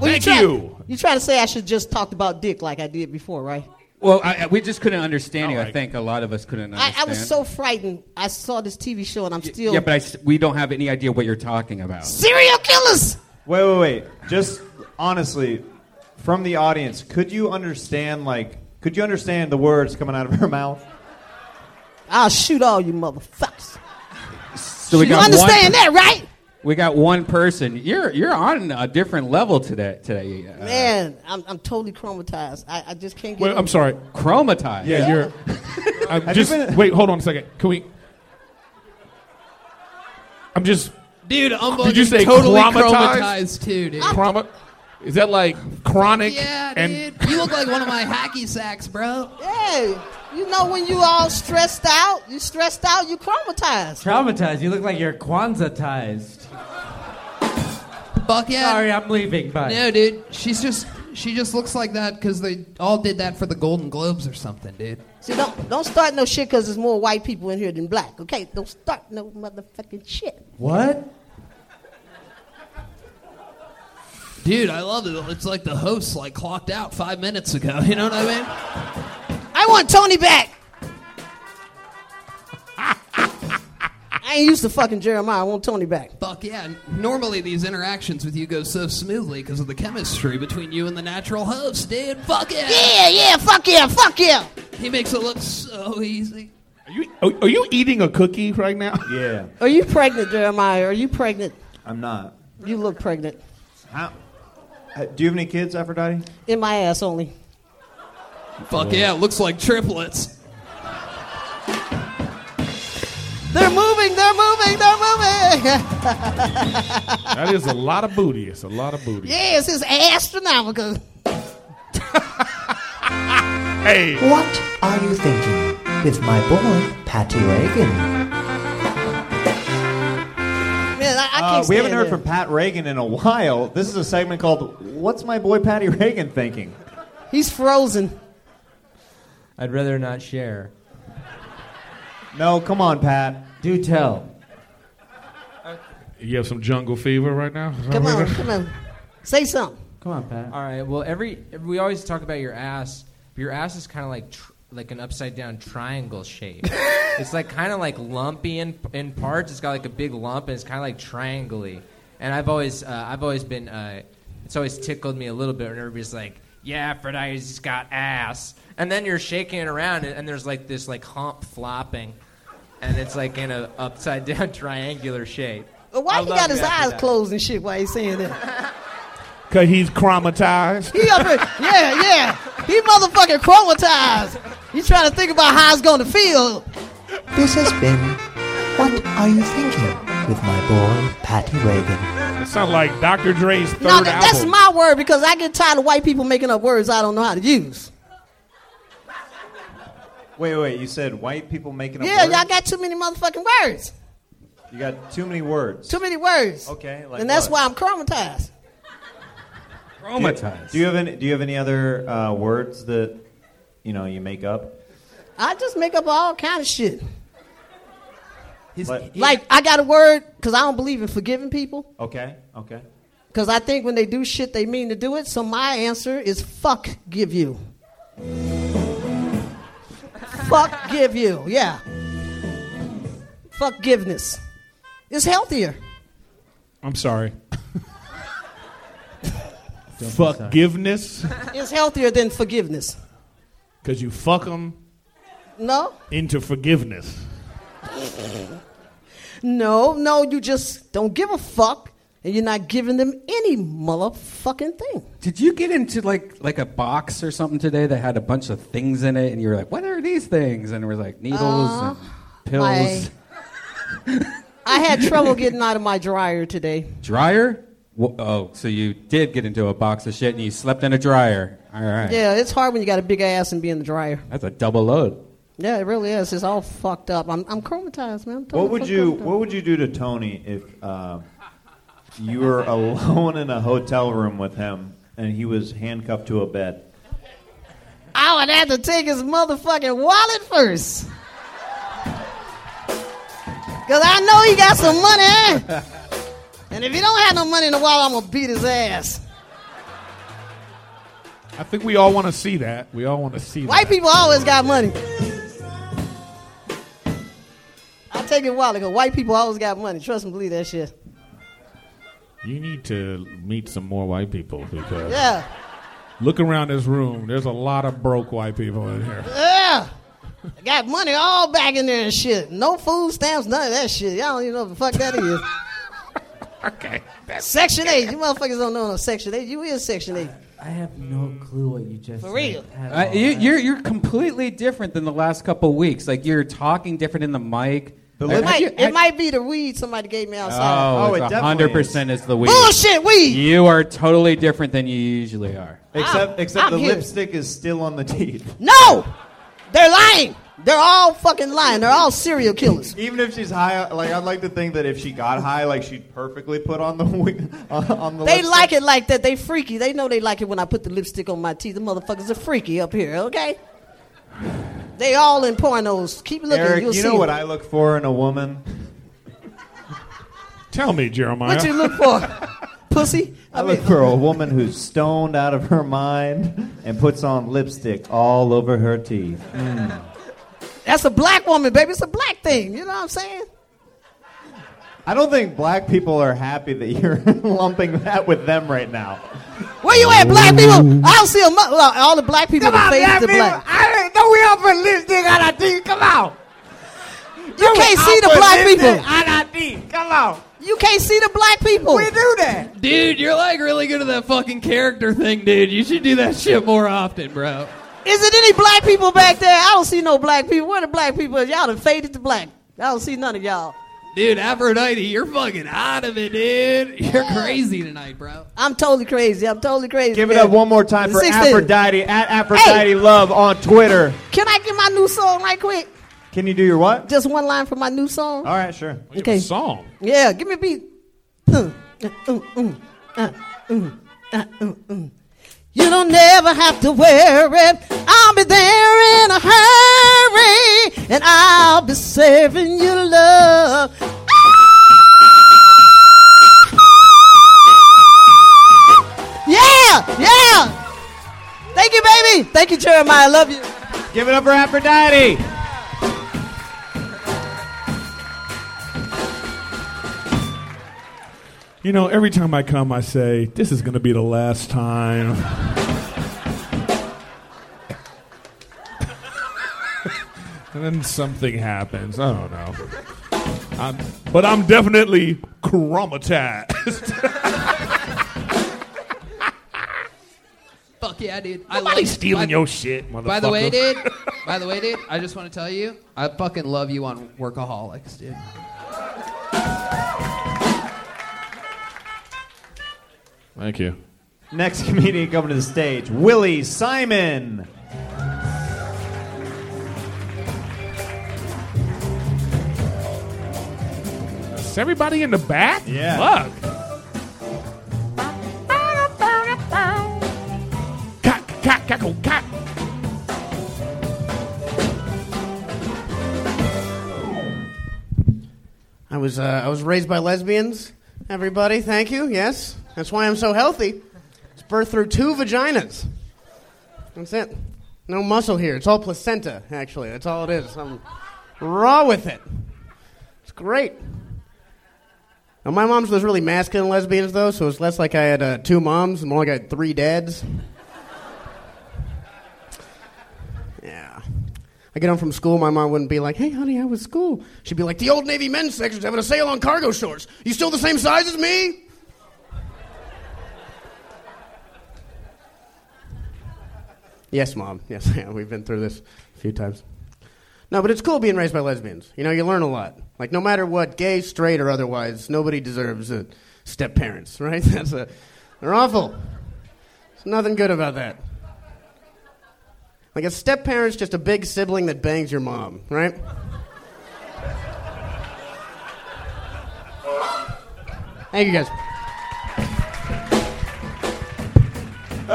Well, Thank try- you. You trying to say I should just talked about dick like I did before, right? Well, I, I- we just couldn't understand you. I right. think a lot of us couldn't I, understand. I was so frightened. I saw this TV show and I'm still yeah, but I s we don't have any idea what you're talking about. serial killers. Wait, wait, wait. Just honestly, from the audience, could you understand like could you understand the words coming out of her mouth? I'll shoot all you motherfuckers. So we you got understand one, that, right? We got one person. You're you're on a different level today. Today, uh, Man, I'm, I'm totally traumatized. I, I just can't get. Wait, I'm it. sorry. chromatized. Yeah, you're. I'm Have you just been- wait. Hold on a second. Can we? I'm just. Dude, I'm Did you say totally traumatized? traumatized too, dude. Chroma, is that like chronic? Yeah, and dude. You look like one of my hacky sacks, bro. Yeah, you know when you all stressed out, you stressed out, you traumatized. Traumatized. You look like you're Kwanzaa-tized. Fuck yeah. Sorry, I'm leaving. Bye. No, dude. She's just she just looks like that because they all did that for the Golden Globes or something, dude. See, don't don't start no shit because there's more white people in here than black. Okay, don't start no motherfucking shit. What? Dude, I love it. It's like the host like clocked out five minutes ago. You know what I mean? I want Tony back. I ain't used to fucking Jeremiah. I want Tony back. Fuck yeah. Normally these interactions with you go so smoothly because of the chemistry between you and the natural host, dude. Fuck yeah. Yeah, yeah, fuck yeah, fuck yeah. He makes it look so easy. Are you are, are you eating a cookie right now? Yeah, Are you pregnant, Jeremiah? Are you pregnant? I'm not. You look pregnant. How? Uh, do you have any kids, Aphrodite? In my ass only. Fuck yeah, it looks like triplets. They're moving, they're moving, they're moving. That is a lot of booty. It's a lot of booty. yes, it's astronomical. Hey, What are you thinking with my boy, Patty Regan? Man, I, I Uh, can't we haven't heard that. from Pat Regan in a while. This is a segment called "What's My Boy Patty Regan Thinking." He's frozen. I'd rather not share. No, come on, Pat. Do tell. you have some jungle fever right now. Come on, come on. Say something. Come on, Pat. All right. Well, every we always talk about your ass. But your ass is kind of like tr- like an upside down triangle shape. it's like kind of like lumpy in in parts. It's got like a big lump, and it's kind of like triangly. And I've always uh, I've always been uh, it's always tickled me a little bit when everybody's like, "Yeah, Aphrodite's got ass," and then you're shaking it around, and, and there's like this like hump flopping, and it's like in a upside down triangular shape. Well, why I he got his you, eyes closed and shit while he's saying that? Cause he's traumatized. He up here, yeah, yeah. He motherfucking traumatized. He's trying to think about how it's going to feel. This has been What Are You Thinking with my boy, Patty Regan. It sounds like Dr. Dre's third No, that, that's album. my word because I get tired of white people making up words I don't know how to use. Wait, wait. You said white people making up words? Yeah, words? y'all got too many motherfucking words. You got too many words. Too many words. Okay, like and that's what? why I'm traumatized. Traumatized. Do you have any? Do you have any other uh, words that you know you make up? I just make up all kind of shit. Like- Like I got a word because I don't believe in forgiving people. okay, okay. Because I think when they do shit, they mean to do it. So my answer is fuck give you. fuck give you. Yeah. Forgiveness. It's healthier. I'm sorry. Forgiveness, It's healthier than forgiveness. because you fuck them No? into forgiveness. No, no, you just don't give a fuck and you're not giving them any motherfucking thing. Did you get into like like a box or something today that had a bunch of things in it, and you were like, "What are these things?" And it was like needles Uh, and pills. I had trouble getting out of my dryer today. Dryer? Oh, so you did get into a box of shit and you slept in a dryer. All right. Yeah, it's hard when you got a big ass and be in the dryer. That's a double load. Yeah, it really is. It's all fucked up. I'm, I'm traumatized, man. I'm totally What would you up. What would you do to Tony if uh, you were alone in a hotel room with him and he was handcuffed to a bed? I would have to take his motherfucking wallet first. Because I know he got some money. eh? and if he don't have no money in the wallet, I'm going to beat his ass. I think we all want to see that. We all want to see that. White that. people always got money. I'll take his wallet because white people always got money. Trust and believe that shit. You need to meet some more white people because Yeah. look around this room. There's a lot of broke white people in here. Yeah. Got money all back in there and shit. No food stamps, none of that shit. Y'all don't even know what the fuck that is. okay. Section 8. You motherfuckers don't know no Section 8. You is Section 8. I have no clue what you just For real. at Uh, all. you, you're you're completely different than the last couple weeks. Like you're talking different in the mic. It, might, you- it might be the weed somebody gave me outside. Oh, oh it's hundred percent is the weed. Bullshit weed. You are totally different than you usually are. Except I'm- except I'm the here. lipstick is still on the teeth. No! They're lying. They're all fucking lying. They're all serial killers. Even if she's high, like I'd like to think that if she got high, like she'd perfectly put on the wi- uh, on the. They lipstick. like it like that. They freaky. They know they like it when I put the lipstick on my teeth. The motherfuckers are freaky up here, okay? They all in pornos. Keep looking. Erik, You'll you see know what them. I look for in a woman? Tell me, Jeremiah. What you look for? Pussy? I look for a woman who's stoned out of her mind and puts on lipstick all over her teeth. Mm. That's a black woman, baby. It's a black thing. You know what I'm saying? I don't think black people are happy that you're lumping that with them right now. Where you at, black people? I don't see a mu- well, all the black people. Come the on, face black the people. black. I know we all put lipstick on our teeth. Come on. You can't see the black people. On our teeth. Come on. You can't see the black people. We do that. Dude, you're like really good at that fucking character thing, dude. You should do that shit more often, bro. Is it any black people back there? I don't see no black people. Where the black people? Y'all done faded to black. I don't see none of y'all. Dude, Aphrodite, you're fucking out of it, dude. You're crazy tonight, bro. I'm totally crazy. I'm totally crazy. Give it man. up one more time for 16. Aphrodite at Aphrodite Love on Twitter. Can I get my new song right quick? Can you do your what? Just one line from my new song. All right, sure. Okay. Song. Yeah, give me a beat. Uh, uh, uh, You don't never have to worry. I'll be there in a hurry, and I'll be serving you love. Ah! Yeah, yeah. Thank you, baby. Thank you, Jeremiah. I love you. Give it up for Aphrodite. You know, every time I come, I say, this is going to be the last time. and then something happens. I don't know. I'm, but I'm definitely traumatized. Fuck yeah, dude. I Nobody's love- stealing by- your shit, motherfucker. By the way, dude. By the way, dude. I just want to tell you, I fucking love you on Workaholics, dude. Thank you. Next comedian coming to the stage, Willie Simon. Is everybody in the back? Yeah. Look. Cock, cock, cock, cock. I was uh, I was raised by lesbians. Everybody, thank you. Yes, that's why I'm so healthy. It's birthed through two vaginas. That's it. No muscle here. It's all placenta. Actually, that's all it is. I'm raw with it. It's great. Now, my mom's was really masculine lesbians though, so it's less like I had uh, two moms and more like I had three dads. Yeah. I get home from school, my mom wouldn't be like, hey, honey, how was school? She'd be like, the Old Navy men's section's having a sale on cargo shorts. You still the same size as me? Yes, mom. Yes, yeah, we've been through this a few times. No, but it's cool being raised by lesbians. You know, you learn a lot. Like, no matter what, gay, straight, or otherwise, nobody deserves step parents, right? That's a, they're awful. There's nothing good about that. Like a step parent's just a big sibling that bangs your mom, right? Thank you guys.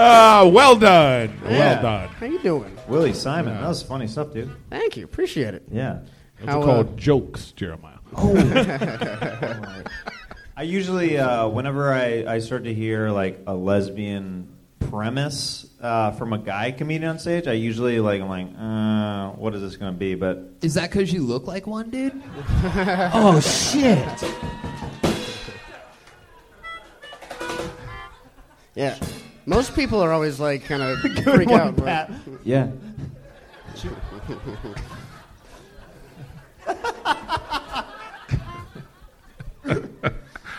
Ah, well done. Yeah. Well done. How you doing? Willie Simon, that was funny stuff, dude. Thank you. Appreciate it. Yeah. Those How, are called uh, jokes, Jeremiah. Oh. I usually, uh, whenever I, I start to hear like a lesbian premise uh, from a guy comedian on stage, I usually like I'm like, uh, what is this going to be? But Is that because you look like one, dude? Oh, shit. Yeah. Most people are always like kind of freak one, out. but- Pat. Yeah.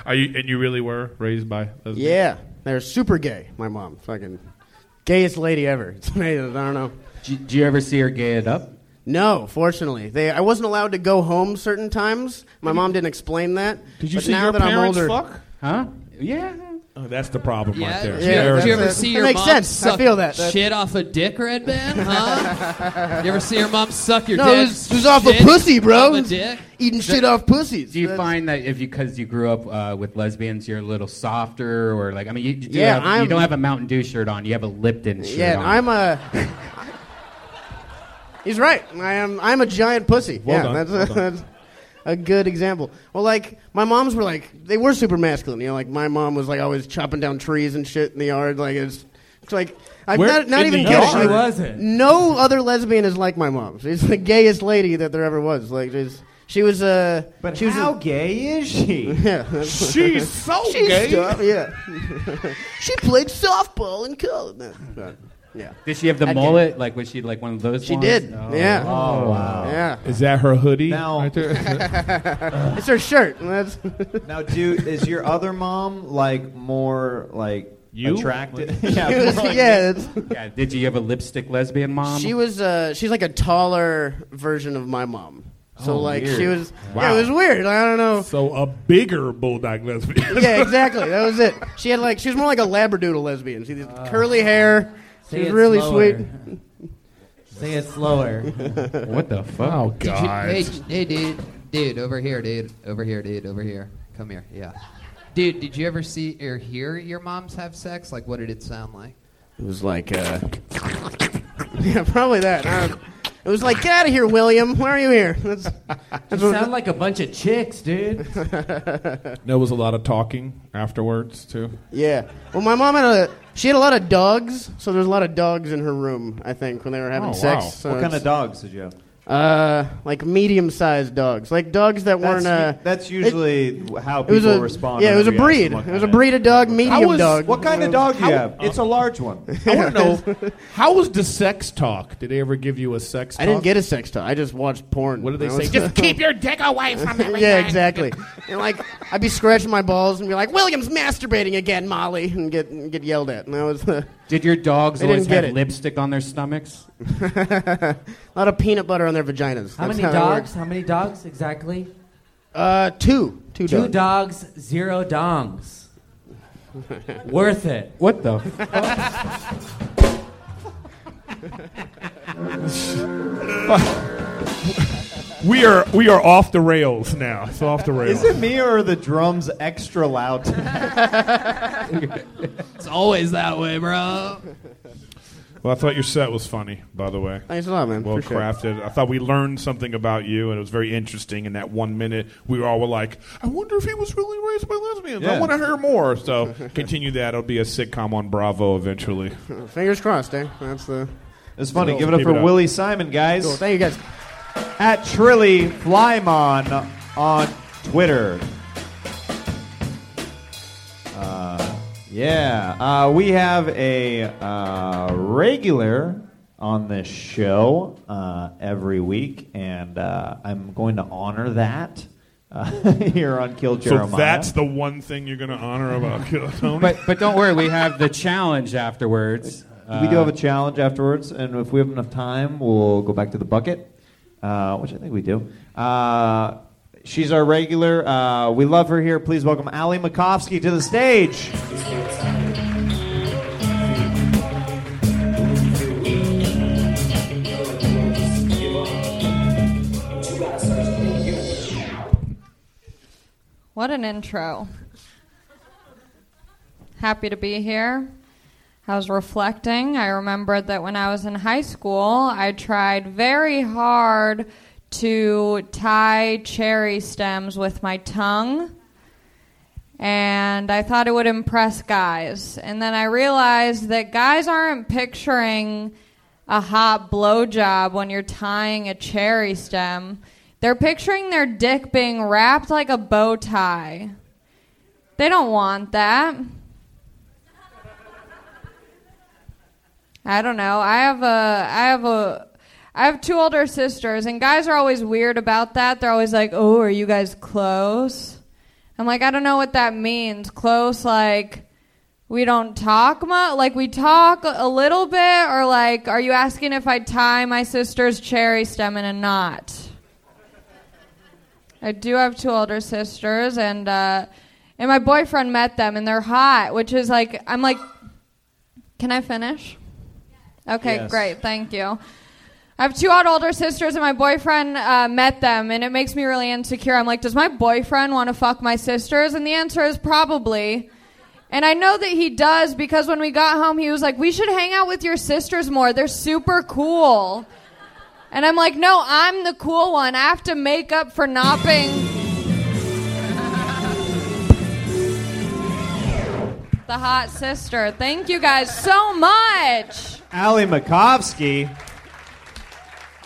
Are you and you really were raised by lesbians? Yeah, they're super gay. My mom, fucking gayest lady ever. It's amazing. I don't know. Did you ever see her gay it up? No, fortunately, they. I wasn't allowed to go home certain times. My mom didn't explain that. Did you but see now your that I'm parents older, fuck? Huh? Yeah. Oh, that's the problem right there. Did you, ever- did you ever see your makes mom sense. I suck feel that. That- shit off a dick, Redban? Huh? you ever see your mom suck your No, dick? it was- it was off a pussy, bro. A dick? Eating shit off pussies. Do you find that if you because you grew up uh, with lesbians, you're a little softer, or like I mean, you, you, do yeah, have, you don't have a Mountain Dew shirt on, you have a Lipton shirt Yeah, on. I'm a. He's right. I am. I'm a giant pussy. Well yeah, done, that's, well a, done. that's a good example. Well, like my moms were like they were super masculine. You know, like my mom was like always chopping down trees and shit in the yard. Like it's, it's like I'm Where- not, not in even the kidding. yard? She wasn't. No other lesbian is like my mom. She's the gayest lady that there ever was. Like she's, she was uh, But she was how a- gay is she? Yeah, She's so She's gay. tough, yeah, she played softball in college. No, but, yeah. Did she have the I get mullet? Like was she like one of those? She ones? did. Oh. Yeah. Oh wow. Yeah. Is that her hoodie? Now- right there? it's her shirt. That's now, dude, is your other mom like more like You? attractive? She yeah, was- more like- yeah, it's- Yeah, Did you have a lipstick lesbian mom? She was uh, she's like a taller version of my mom. So Oh, like weird. she was Wow. yeah, it was weird. I don't know. So a bigger bulldog lesbian. yeah, exactly. That was it. She had like she was more like a labradoodle lesbian. She had curly hair. Say She was it really slower. sweet. Say it slower. what the fuck? Oh Did you- God. hey, hey, dude, dude, over here, dude, over here, dude, over here. Come here, yeah. Dude, did you ever see or hear your moms have sex? Like, what did it sound like? It was like uh, yeah, probably that. Uh, it was like get out of here, William. Why are you here? That's, You that's what- sound like a bunch of chicks, dude. There was a lot of talking afterwards too. Yeah. Well, my mom had a. She had a lot of dogs, so there's a lot of dogs in her room. I think when they were having Oh, sex. wow. So what kind it's- of dogs did you have? Uh, like medium-sized dogs, like dogs that That's weren't. Uh, that's usually how it was people a, respond Yeah, it was a whenever you ask breed. It was a breed of dog, medium was- dog. What kind of dog do you How- have? It's a large one. I want to know how was the sex talk? Did they ever give you a sex? talk? I didn't get a sex talk. I just watched porn. What did they say? Just keep your dick away from everything. yeah, exactly. And like, I'd be scratching my balls and be like, "William's masturbating again, Molly," and get and get yelled at. And that was uh, Did your dogs always get have it. lipstick on their stomachs? a lot of peanut butter on their vaginas. How That's many that dogs? works. How many dogs exactly? Uh, two. Two, Two dogs. dogs, zero dongs. Worth it. What the? We are we are off the rails now. It's off the rails. Is it me or are the drums extra loud? It's always that way, bro. Well, I thought your set was funny, by the way. Thanks a lot, man. Well Appreciate it. crafted. I thought we learned something about you, and it was very interesting. In that one minute, we all were like, "I wonder if he was really raised by lesbians. I want to hear more." So continue that. It'll be a sitcom on Bravo eventually. Fingers crossed, eh? That's the. It's funny. Cool. Give it up Keep for it up. Willie Simon, guys. Cool. Thank you, guys. At Trilly Flymon on Twitter. Uh, yeah, uh, we have a uh, regular on this show uh, every week, and uh, I'm going to honor that uh, here on Kill Jeremiah. So that's the one thing you're going to honor about Kill Tony. But but don't worry, we have the challenge afterwards. we do have a Uh, challenge afterwards, and if we have enough time, we'll go back to the bucket, uh, which I think we do. Uh, She's our regular. Uh, we love her here. Please welcome Ali Macofsky to the stage. What an intro. Happy to be here. I was reflecting. I remembered that when I was in high school, I tried very hard to tie cherry stems with my tongue. And I thought it would impress guys. And then I realized that guys aren't picturing a hot blowjob when you're tying a cherry stem. They're picturing their dick being wrapped like a bow tie. They don't want that. I don't know. I have a I have a I have two older sisters and guys are always weird about that. They're always like, "Oh, are you guys close?" I'm like, "I don't know what that means." Close like we don't talk much, like we talk a little bit or like are you asking if I tie my sister's cherry stem in a knot? I do have two older sisters and uh and my boyfriend met them and they're hot, which is like I'm like Can I finish? Okay, Yes. great. Thank you. I have two odd older sisters, and my boyfriend uh, met them, and it makes me really insecure. I'm like, does my boyfriend want to fuck my sisters? And the answer is probably. And I know that he does because when we got home, he was like, we should hang out with your sisters more. They're super cool. And I'm like, no, I'm the cool one. I have to make up for not being the hot sister. Thank you guys so much. Ali Macofsky.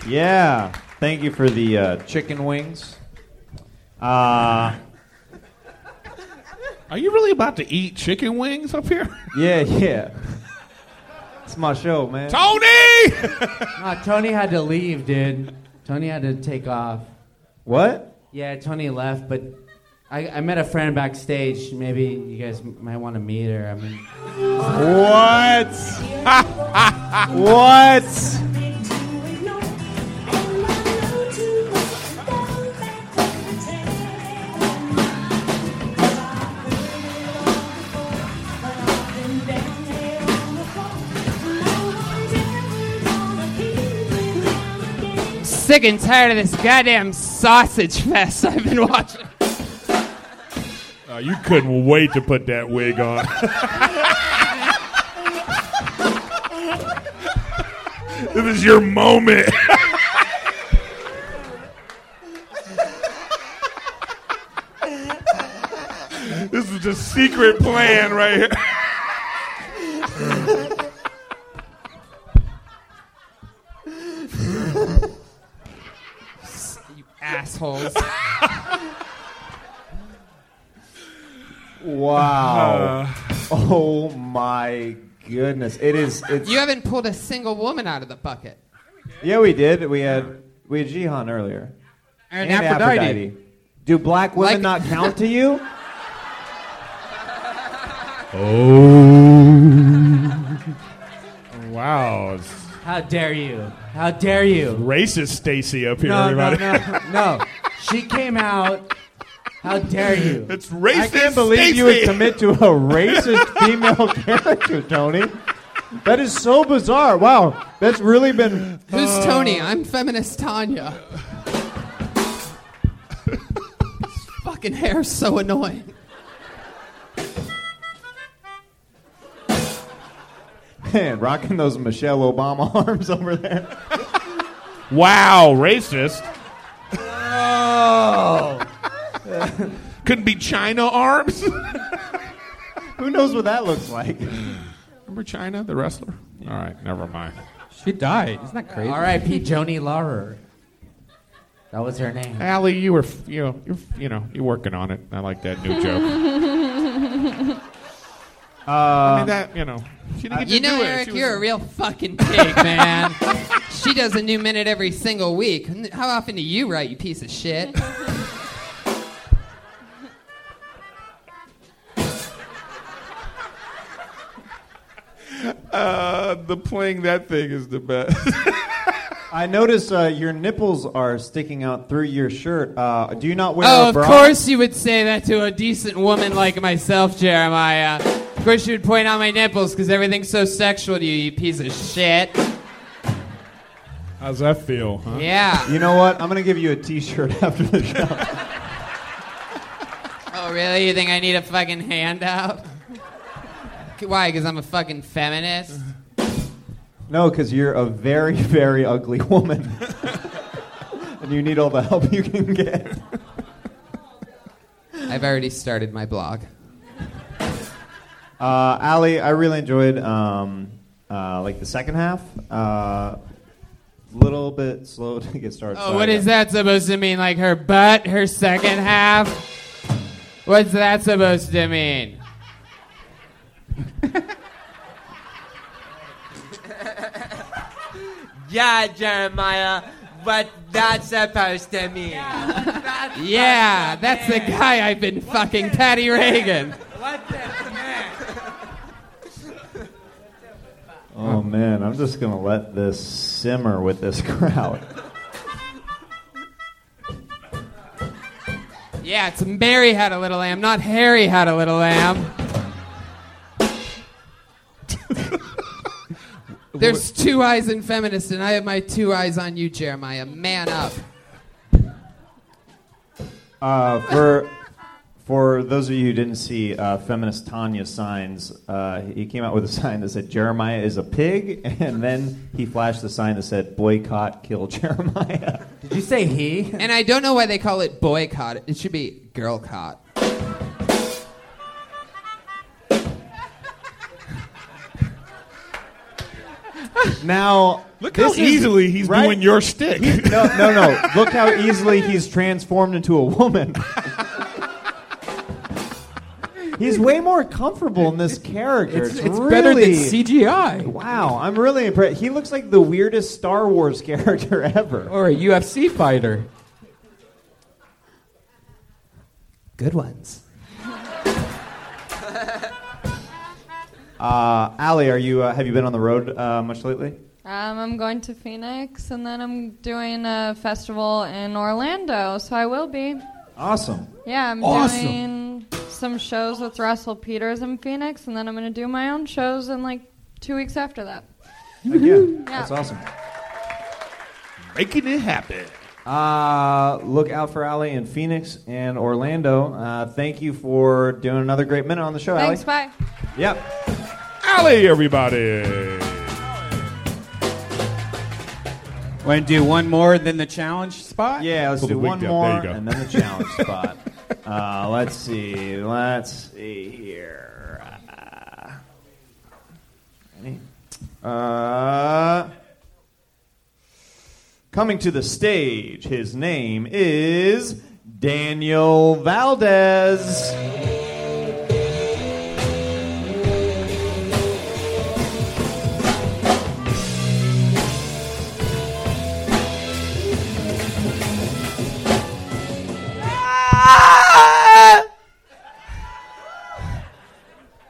Yeah. Thank you for the uh, chicken wings. Uh, Are you really about to eat chicken wings up here? yeah, yeah. It's my show, man. Tony! no, Tony had to leave, dude. Tony had to take off. What? Yeah, Tony left, but I, I met a friend backstage. Maybe you guys might want to meet her. I mean, What? what? Sick and tired of this goddamn sausage fest I've been watching. Uh, you couldn't wait to put that wig on. this is your moment. this is a secret plan right here. Assholes. Wow. Uh. oh my goodness. It is. It's. You haven't pulled a single woman out of the bucket. Yeah, we did. We had we had Jihan earlier. And Aphrodite. Do black women Like- not count to you? Oh. Wow. How dare you? How dare you? Racist Stacy up here, No, no, everybody. no, no. She came out. How dare you? It's racist. I can't believe you would commit to a racist female character, Tony. That is so bizarre. Wow, that's really been. Who's Uh. Tony? I'm feminist Tanya. His fucking hair's so annoying. Man, rocking those Michelle Obama arms over there. Wow, racist. Oh. Couldn't be Chyna arms. Who knows what that looks like? Remember Chyna, the wrestler? All right, never mind. She died. Isn't that crazy? R.I.P. Joanie Laurer. That was her name. Allie, you were, you know, you're, you know, you're working on it. I like that new joke. I mean that, you know, she didn't get you to know, do it. Erik, She you're a real fucking pig, man. she does a new minute every single week. How often do you write, you piece of shit? Uh, the playing that thing is the best. I notice uh, your nipples are sticking out through your shirt. Uh, do you not wear oh, a of bra? course you would say that to a decent woman like myself, Jeremiah. Of course you would point out my nipples because everything's so sexual to you, you piece of shit. How's that feel? Huh? Yeah. You know what? I'm gonna give you a T-shirt after the show. Oh, really? You think I need a fucking handout? Why? Because I'm a fucking feminist? No, because you're a very, very ugly woman. and you need all the help you can get. I've already started my blog. Uh, Ali, I really enjoyed um, uh, like the second half. Uh, little bit slow to get started. Oh, Sorry, what is guys. that supposed to mean? Like her butt, her second half? What's that supposed to mean? Yeah, Jeremiah, what that's supposed to mean. Yeah, that's the guy I've been fucking, Patty Regan. What the Oh man, I'm just gonna let this simmer with this crowd. Yeah, it's Mary had a little lamb, not Harry had a little lamb. There's two eyes in feminist, and I have my two eyes on you, Jeremiah. Man up. Uh, for for those of you who didn't see uh, feminist Tanya's signs, uh, he came out with a sign that said Jeremiah is a pig, and then he flashed the sign that said boycott, kill Jeremiah. Did you say he? And I don't know why they call it boycott. It should be girl caught. Now Look how this is- easily he's right? doing your stick. He- no, no, no. Look how easily he's transformed into a woman. He's way more comfortable in this character. It's- It's, it's better than CGI. Wow, I'm really impressed. He looks like the weirdest Star Wars character ever. Or a UFC fighter. Good ones. Uh, Ali, are you? Uh, have you been on the road uh, much lately? Um, I'm going to Phoenix, and then I'm doing a festival in Orlando, so I will be. Awesome. Yeah, I'm Awesome. doing some shows with Russell Peters in Phoenix, and then I'm going to do my own shows in like two weeks after that. Heck yeah, Yeah. that's awesome. Making it happen. Uh, look out for Ali in Phoenix and Orlando. Uh, thank you for doing another great minute on the show, Thanks, Ali. bye. Yep. Ali, everybody. Want to do one more than the challenge spot? Yeah, let's Pull the do wig one down. more you go. and then the challenge spot. Uh, let's see. Let's see here. Uh? Uh, coming to the stage, his name is Daniel Valdez.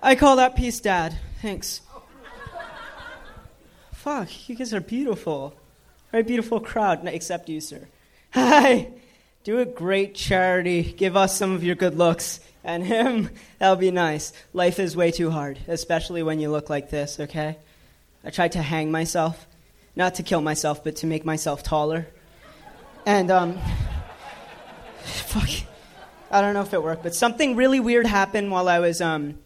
I call that peace, Dad. Thanks. Fuck, you guys are beautiful. Very beautiful crowd, except you, sir. Hi. Do a great charity. Give us some of your good looks. And him, that'll be nice. Life is way too hard, especially when you look like this, okay? I tried to hang myself. Not to kill myself, but to make myself taller. And, um, fuck. I don't know if it worked, but something really weird happened while I was, um,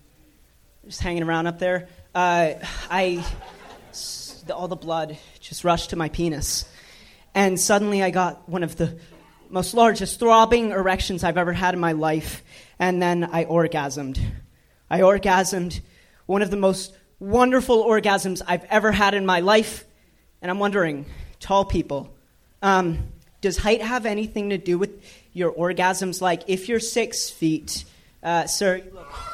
just hanging around up there. Uh, I, all the blood just rushed to my penis, and suddenly I got one of the most largest throbbing erections I've ever had in my life, and then I orgasmed. I orgasmed, one of the most wonderful orgasms I've ever had in my life, and I'm wondering, tall people, um, does height have anything to do with your orgasms? Like, if you're six feet, uh, sir,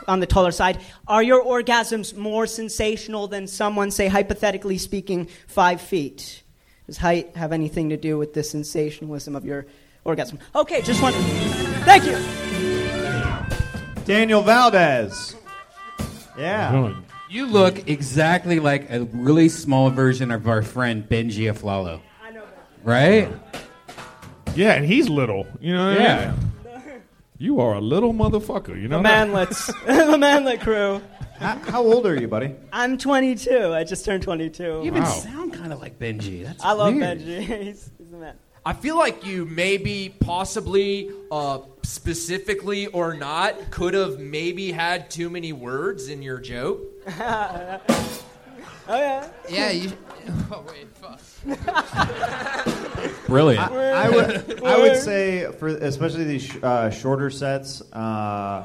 on the taller side, are your orgasms more sensational than someone, say, hypothetically speaking, five feet? Does height have anything to do with the sensationalism of your orgasm? Okay, just one. Thank you. Daniel Valdez. Yeah. You look exactly like a really small version of our friend Benji Aflalo. I know. Right? Yeah, and he's little. You know what I Yeah. mean? You are a little motherfucker. You know The that? manlets. the manlet crew. How, how old are you, buddy? I'm 22. I just turned 22. You even sound kind of like Benji. That's I love weird. Benji. he's, he's the man. I feel like you maybe, possibly, uh, specifically or not, could have maybe had too many words in your joke. oh yeah. Yeah, you. Oh wait, fuck. Brilliant. I, I would, I would say for especially these sh- uh, shorter sets. Uh,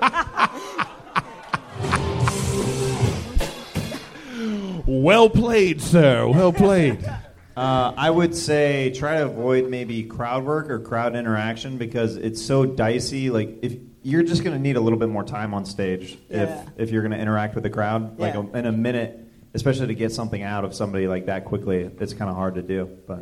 Well played, sir. Well played. Uh, I would say try to avoid maybe crowd work or crowd interaction because it's so dicey. Like if you're just going to need a little bit more time on stage Yeah. if if you're going to interact with the crowd, like Yeah. a, in a minute, especially to get something out of somebody like that quickly, it's kind of hard to do. But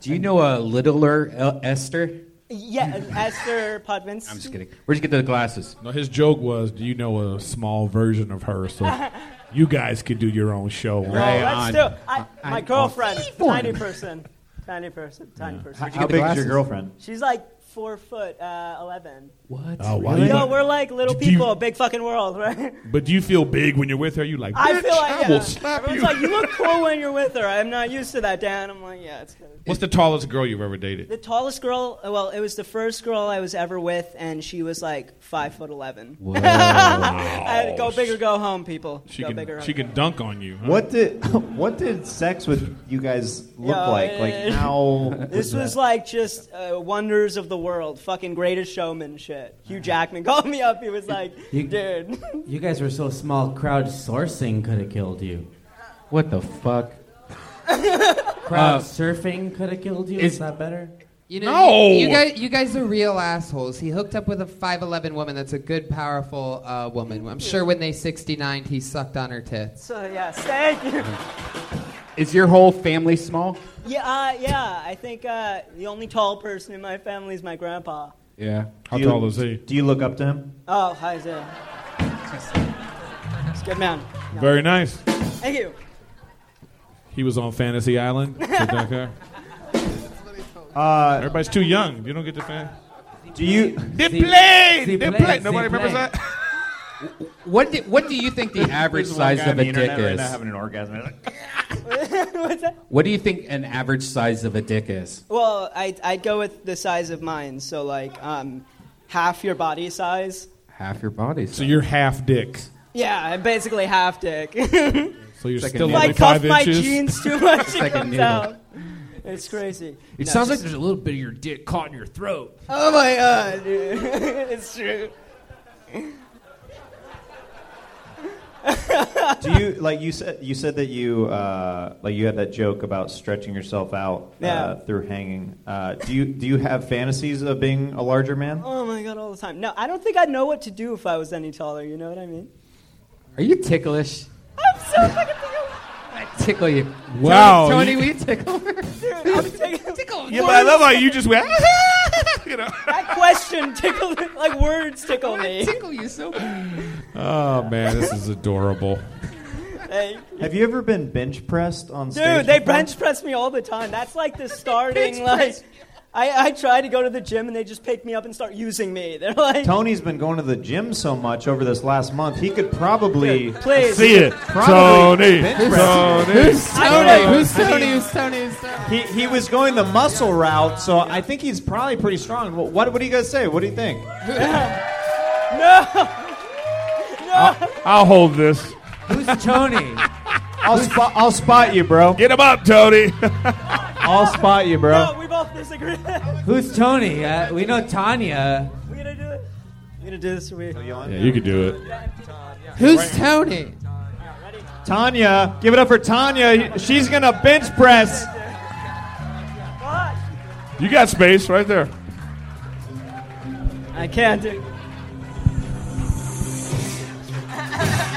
Do you know a littler El- Esther? Yeah, Esther Povitsky. I'm just kidding. Where'd you get the glasses? No, his joke was, "Do you know a small version of her?" So you guys could do your own show. No, let's do. I, my girlfriend, tiny person, tiny person, tiny person. How- how big is your girlfriend? She's like four foot uh, eleven. What? Oh, wow. You You know, we're like little Do you- people, big fucking world, right? But do you feel big when you're with her? You like, I "Bitch, feel like I yeah. will slap Everyone's you. like, you look cool when you're with her. I'm not used to that, Dan. I'm like, yeah, it's good. What's the tallest girl you've ever dated? The tallest girl, well, it was the first girl I was ever with, and she was like five foot eleven. Whoa. I had to go big or go home, people. She go can big or she home. can dunk on you. huh? What did what did sex with you guys look Yo, like? Like it- how? This was that? like just uh, wonders of the world, fucking greatest showman shit. Hugh Jackman called me up. He was like, You- dude. You guys were so small, Crowdsourcing could have killed you. What the fuck? Crowd Uh, surfing could have killed you. is- Is that better? You know, No! you, you guys, you guys are real assholes. He hooked up with a 5'11 woman that's a good, powerful uh, woman. I'm sure when they 69, he sucked on her tits. So yes, thank you. Is your whole family small? Yeah, uh, yeah. I think uh, the only tall person in my family is my grandpa. Yeah. How you- tall is he? Do you look up to him? Oh, hi, Zay. He's a good man. No. Very nice. Thank you. He was on Fantasy Island. Is that okay? Uh, Everybody's too young. You don't get the fan. Do you? They See- played. see They play, played. Nobody remembers that. What do, what do you think the average size guy of a dick internet right is? now having an orgasm. He's like, What's that? What do you think an average size of a dick is? Well, I'd, I'd go with the size of mine. So, like, um, half your body size. Half your body. Size. So you're half dick. Yeah, I'm basically half dick. So you're It's like a still needle. only I cuff my inches. jeans too much. It's it like comes needle. out. It's crazy. It No, sounds like just- there's a little bit of your dick caught in your throat. Oh my god, dude. it's true. do you like you said you said that you uh, like you had that joke about stretching yourself out Yeah. uh, through hanging. Uh, do you do you have fantasies of being a larger man? Oh my god, all the time. No, I don't think I'd know what to do if I was any taller. You know what I mean? Are you ticklish? I'm so fucking I tickle you. Wow, Tony, you- will you tickle her? Dude, I'm taking tickle. Yeah, but I love how you just went. you know. That question tickled like words tickle me. Tickle you so Oh man, this is adorable. Hey, Have you ever been bench pressed on stage? dude, they before? bench press me all the time. That's like the starting like. I, I try to go to the gym and they just pick me up and start using me. They're like, Tony's been going to the gym so much over this last month. He could probably please. See it, Probably Tony. bench press. Tony. Who's Tony? Who's Tony? Who's Tony? Who's Tony? He, he was going the muscle route, so I think he's probably pretty strong. What, what, what do you guys say? What do you think? no, no. I'll hold this. Who's Tony? I'll spot I'll spot you, bro. Get him up, Tony. I'll spot you, bro. No, we both disagree. Who's Tony? Uh, we know Tanya. we gonna do it. We gonna do this. Or we. yeah, you could do it. Who's Tony? Tanya, give it up for Tanya. She's gonna bench press. You got space right there. I can't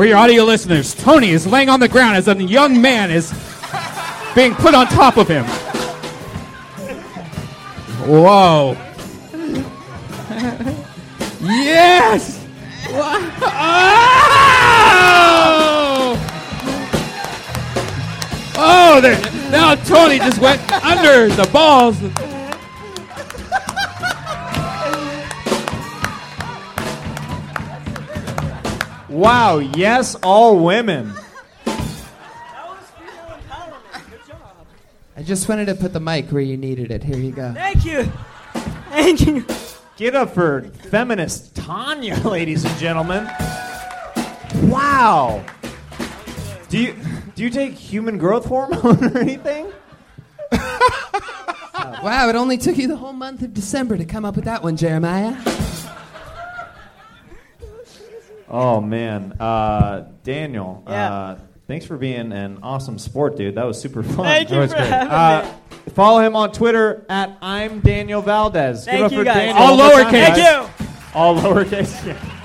For your audio listeners, Tony is laying on the ground as a young man is being put on top of him. Whoa. yes! Oh! Oh, there, now Tony just went under the balls. Wow, yes, all women. I just wanted to put the mic where you needed it. Here you go. Thank you. Thank you. Get up for feminist Tanya, ladies and gentlemen. Wow. Do you do you take human growth hormone or anything? Wow, it only took you the whole month of December to come up with that one, Jeremiah. Oh man, uh, Daniel. Yeah. Uh, thanks for being an awesome sport, dude. That was super fun. Thank you was for great. having Uh, Follow him on Twitter at I'm Daniel Valdez. Give Thank up you, for guys. Daniel All one more time, lowercase. Thank you. All lowercase. Yeah.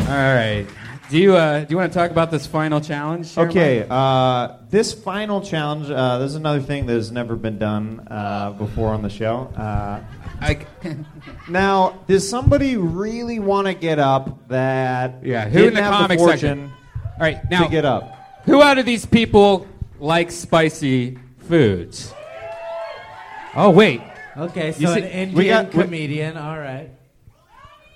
All right. Do you uh, do you want to talk about this final challenge? Jeremiah? Okay, uh, this final challenge. Uh, this is another thing that has never been done uh, before on the show. I, now, does somebody really want to get up that yeah. Who in didn't the have comic fortune section? All right. Now, to get up? who out of these people like spicy foods? Oh wait. Okay, You so see- an Indian we got- we- comedian. All right.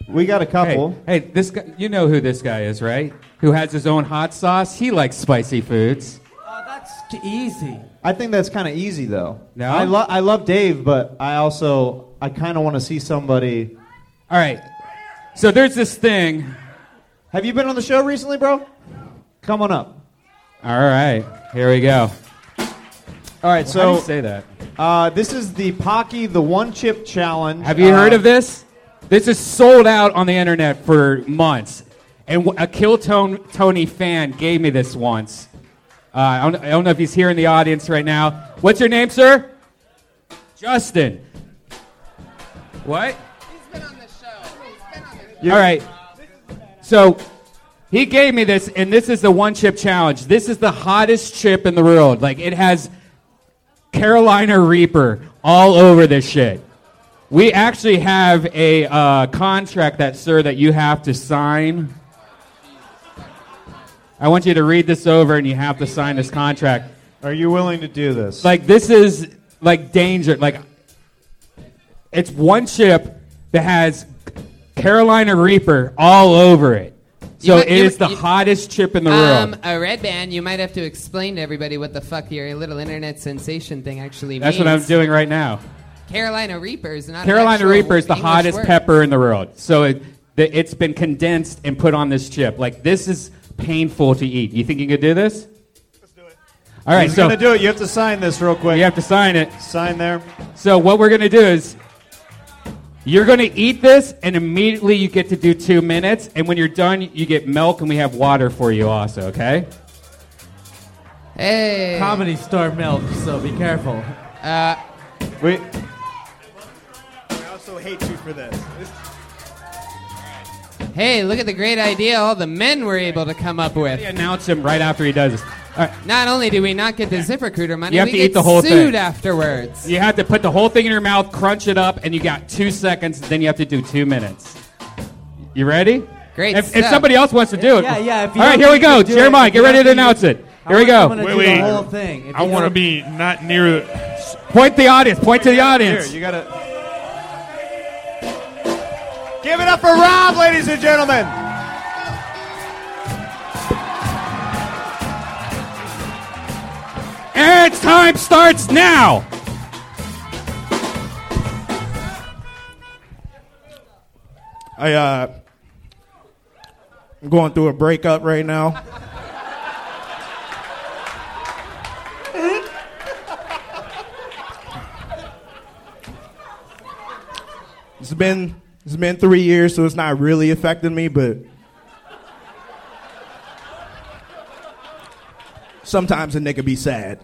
We got a couple. Hey, hey, this guy. You know who this guy is, right? Who has his own hot sauce? He likes spicy foods. Oh, that's too easy. I think that's kind of easy, though. No? I, lo- I love Dave, but I also I kind of want to see somebody. All right. So there's this thing. Have you been on the show recently, bro? Come on up. All right. Here we go. All right, How so do you say that? Uh, this is the Paqui the One Chip Challenge. Have you Uh, heard of this? This is sold out on the internet for months. And w- a Kill Tone, Tony fan gave me this once. Uh, I, don't, I don't know if he's here in the audience right now. What's your name, sir? Justin. What? All right. So he gave me this, and this is the one chip challenge. This is the hottest chip in the world. Like it has Carolina Reaper all over this shit. We actually have a uh, contract that, sir, that you have to sign. I want you to read this over, and you have to sign this contract. Are you willing to do this? Like this is like danger. Like it's one chip that has Carolina Reaper all over it. So You it you- is the you- hottest chip in the Um, world. a Redban. You might have to explain to everybody what the fuck your little internet sensation thing actually That's means. what I'm doing right now. Carolina Reaper is not. Carolina Reaper is the English hottest word. pepper in the world. So it, the, it's been condensed and put on this chip. Like this is painful to eat. You think you could do this? Let's do it. All right, He's so gonna do it. You have to sign this real quick. you have to sign it. Sign there. So what we're gonna do is you're gonna eat this, and immediately you get to do two minutes. And when you're done, you get milk, and we have water for you also. Okay? Hey. Comedy store milk, so be careful. Uh, Wait. I also hate you for this. hey, look at the great idea all the men were able to come up with. Announce him right after he does this. All right. Not only do we not get the ZipRecruiter money, You have we to get eat the whole sued thing. afterwards. You have to put the whole thing in your mouth, crunch it up, and you got two seconds. Then you have to do two minutes. You ready? Great If, if stuff. somebody else wants to do it, Yeah, yeah, if you All right, don't here we think you go. can do it, Jeremiah, if get you ready don't to announce it. Here we want go. someone to Wait, do wait. the whole thing. If I want to be not near the. Point the audience. Point to the audience. Here, you gotta. Give it up for Rob, ladies and gentlemen. And time starts now. I uh, I'm going through a breakup right now. It's been it's been three years, so it's not really affecting me, but sometimes a nigga be sad.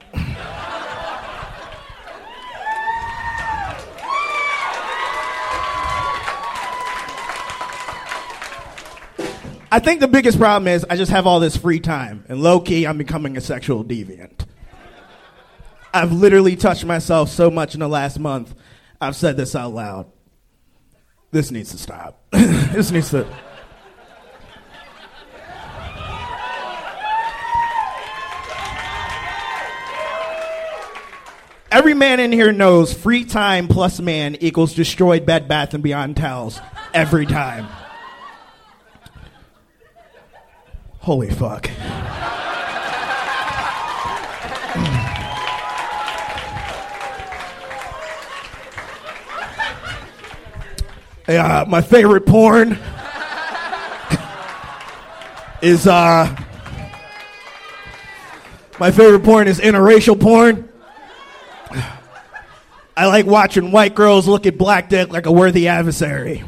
I think the biggest problem is I just have all this free time, and low key, I'm becoming a sexual deviant. I've literally touched myself so much in the last month. I've said this out loud. This needs to stop. this needs to. Every man in here knows free time plus man equals destroyed Bed Bath and Beyond towels every time. Holy fuck. uh, my favorite porn is uh my favorite porn is interracial porn. I like watching white girls look at black dick like a worthy adversary.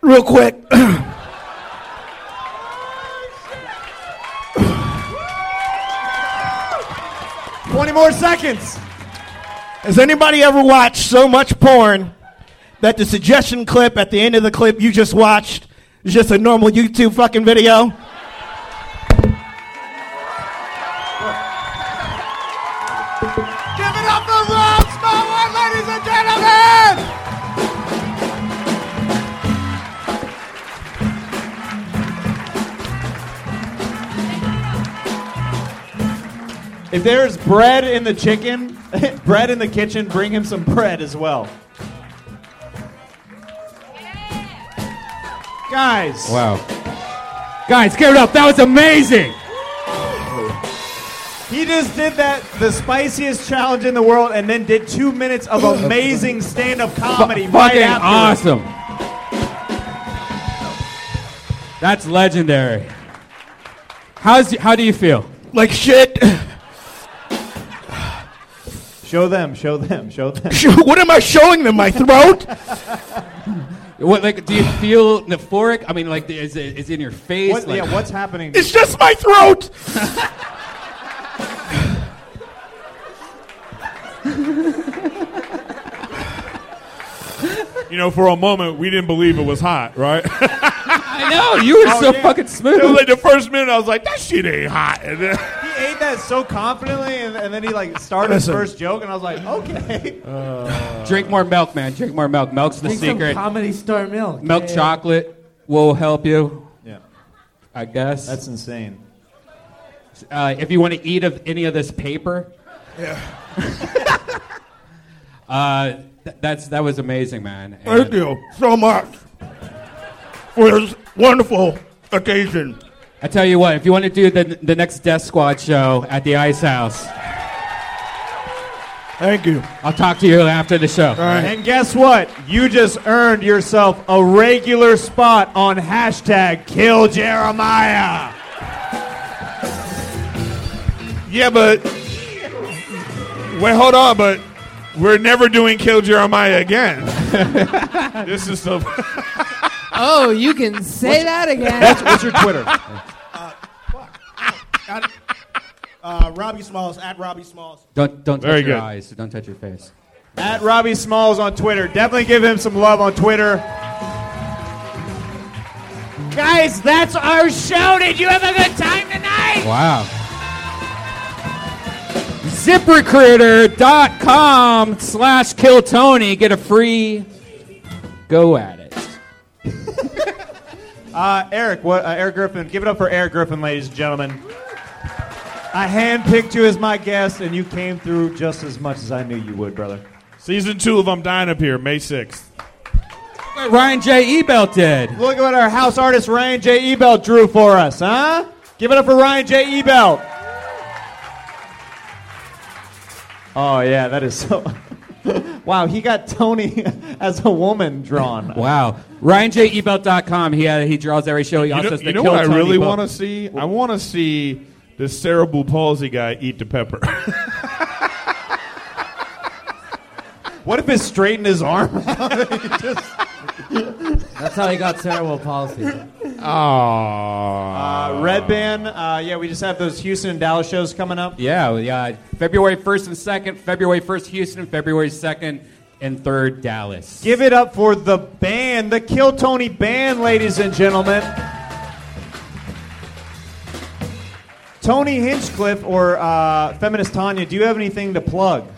Real quick. Twenty more seconds. Has anybody ever watched so much porn that the suggestion clip at the end of the clip you just watched is just a normal YouTube fucking video? If there's bread in the chicken, bread in the kitchen, bring him some bread as well. Guys. Wow. Guys, give it up. That was amazing. He just did that, the spiciest challenge in the world, and then did two minutes of amazing stand up comedy Fu- right fucking after. awesome. That's legendary. How's how do you feel? Like shit. Show them, show them, show them. what am I showing them? My throat? What like do you feel euphoric? I mean, like is it is it in your face? What- like, yeah, what's happening? It's just my throat. You know, for a moment, we didn't believe it was hot, right? I know you were so fucking smooth. It was like the first minute, I was like, that shit ain't hot. And then, He ate that so confidently, and, and then he like started Listen. his first joke, and I was like, okay. Drink more milk, man. Drink more milk. Milk's the Drink some secret. comedy store milk. Milk Yeah, yeah. chocolate will help you. Yeah. I guess. That's insane. Uh, if you want to eat of any of this paper, Yeah. uh, th- that's that was amazing, man. Thank you so much for this wonderful occasion. I tell you what, if you want to do the the next Death Squad show at the Ice House, thank you. I'll talk to you after the show. And guess what? You just earned yourself a regular spot on hashtag Kill Jeremiah. yeah, but wait, hold on, but we're never doing Kill Jeremiah again. this is the. Oh, you can say that again. What's, what's your Twitter? Uh, Robbie Smalls at Robbie Smalls. Don't don't touch Very your eyes. Don't touch your face. At Robbie Smalls on Twitter. Definitely give him some love on Twitter. Guys, that's our show. Did you have a good time tonight? Wow. ZipRecruiter.com slash kill Tony. Get a free go at it. Uh, Erik, what? Uh, Erik Griffin. Give it up for Erik Griffin, ladies and gentlemen. I handpicked you as my guest, and you came through just as much as I knew you would, brother. Season two of I'm Dying Up Here, May 6th. What Ryan J. Ebelt did. Look at what our house artist Ryan J. Ebelt drew for us, huh? Give it up for Ryan J. Ebelt. Oh yeah, that is so. wow, he got Tony as a woman drawn. Wow. RyanJEbelt.com. He, uh, he draws every show. He You also know, does the you know Kill what I really want to see? I want to see the cerebral palsy guy eat the pepper. What if it straightened his arm? That's how he got cerebral palsy. Uh, Redban, uh, yeah, we just have those Houston and Dallas shows coming up. Yeah, yeah. February 1st and 2nd, February 1st, Houston, February 2nd and 3rd, Dallas. Give it up for the band, the Kill Tony band, ladies and gentlemen. Tony Hinchcliffe or uh, Feminist Tanya, do you have anything to plug?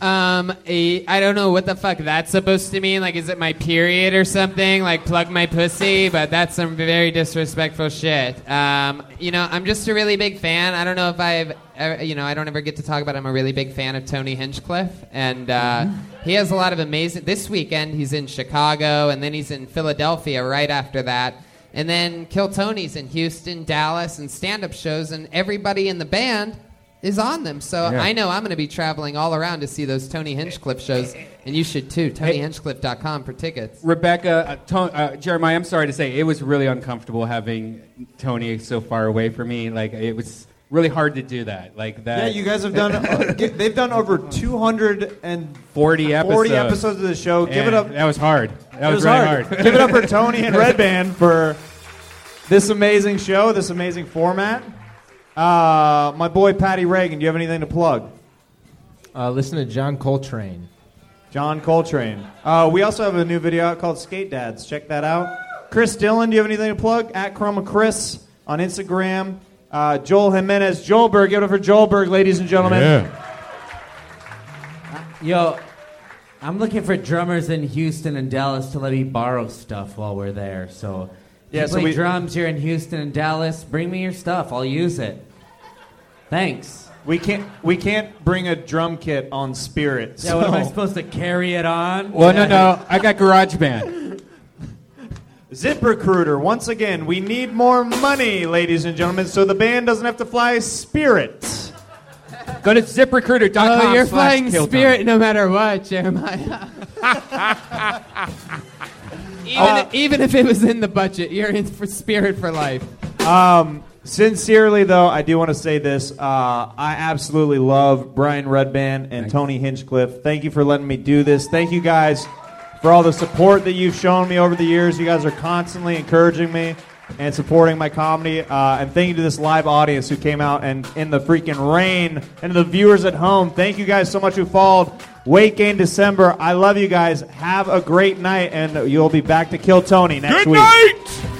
Um, I don't know what the fuck that's supposed to mean. Like, is it my period or something? Like, plug my pussy? But that's some very disrespectful shit. Um, you know, I'm just a really big fan. I don't know if I've, ever, you know, I don't ever get to talk about. It. I'm a really big fan of Tony Hinchcliffe, and uh, he has a lot of amazing. This weekend he's in Chicago, and then he's in Philadelphia right after that. And then Kill Tony's in Houston, Dallas, and stand-up shows, and everybody in the band is on them. So Yeah. I know I'm going to be traveling all around to see those Tony Hinchcliffe shows, and you should too. TonyHinchcliffe.com for tickets. Rebecca, uh, to- uh, Jeremiah, I'm sorry to say, it was really uncomfortable having Tony so far away from me. Like, it was really hard to do that. Like that. Yeah, you guys have done. uh, g- they've done over 240 40 episodes. episodes of the show. Give it Yeah, up. That was hard. That It was, really hard. Give it up for Tony and Redban for this amazing show, this amazing format. Uh, my boy Patty Regan, do you have anything to plug? Uh, listen to John Coltrane. John Coltrane. Uh, we also have a new video out called Skate Dads. Check that out. Chris Dillon, do you have anything to plug? At Chroma Chris on Instagram. Uh, Joel Jimenez, Joelberg. Give it up for Joelberg, ladies and gentlemen. Yeah. Yo, I'm looking for drummers in Houston and Dallas to let me borrow stuff while we're there. So, if Yeah, you so play we- drums here in Houston and Dallas, bring me your stuff. I'll use it. Thanks. We can't we can't bring a drum kit on Spirit. Yeah, what am I supposed to carry it on? Well, no, no. I got GarageBand. ZipRecruiter, once again, we need more money, ladies and gentlemen, so the band doesn't have to fly Spirit. Go to ziprecruiter.com. Oh, you're slash flying Spirit no matter what, Jeremiah. even, Uh, even if it was in the budget, you're in for Spirit for life. Um, sincerely, though, I do want to say this. Uh, I absolutely love Brian Redban and Tony Hinchcliffe. Thank you for letting me do this. Thank you guys for all the support that you've shown me over the years. You guys are constantly encouraging me and supporting my comedy. Uh, and thank you to this live audience who came out and in the freaking rain, and the viewers at home. Thank you guys so much who followed. Weight gain December. I love you guys. Have a great night, and you'll be back to Kill Tony next Good week. night!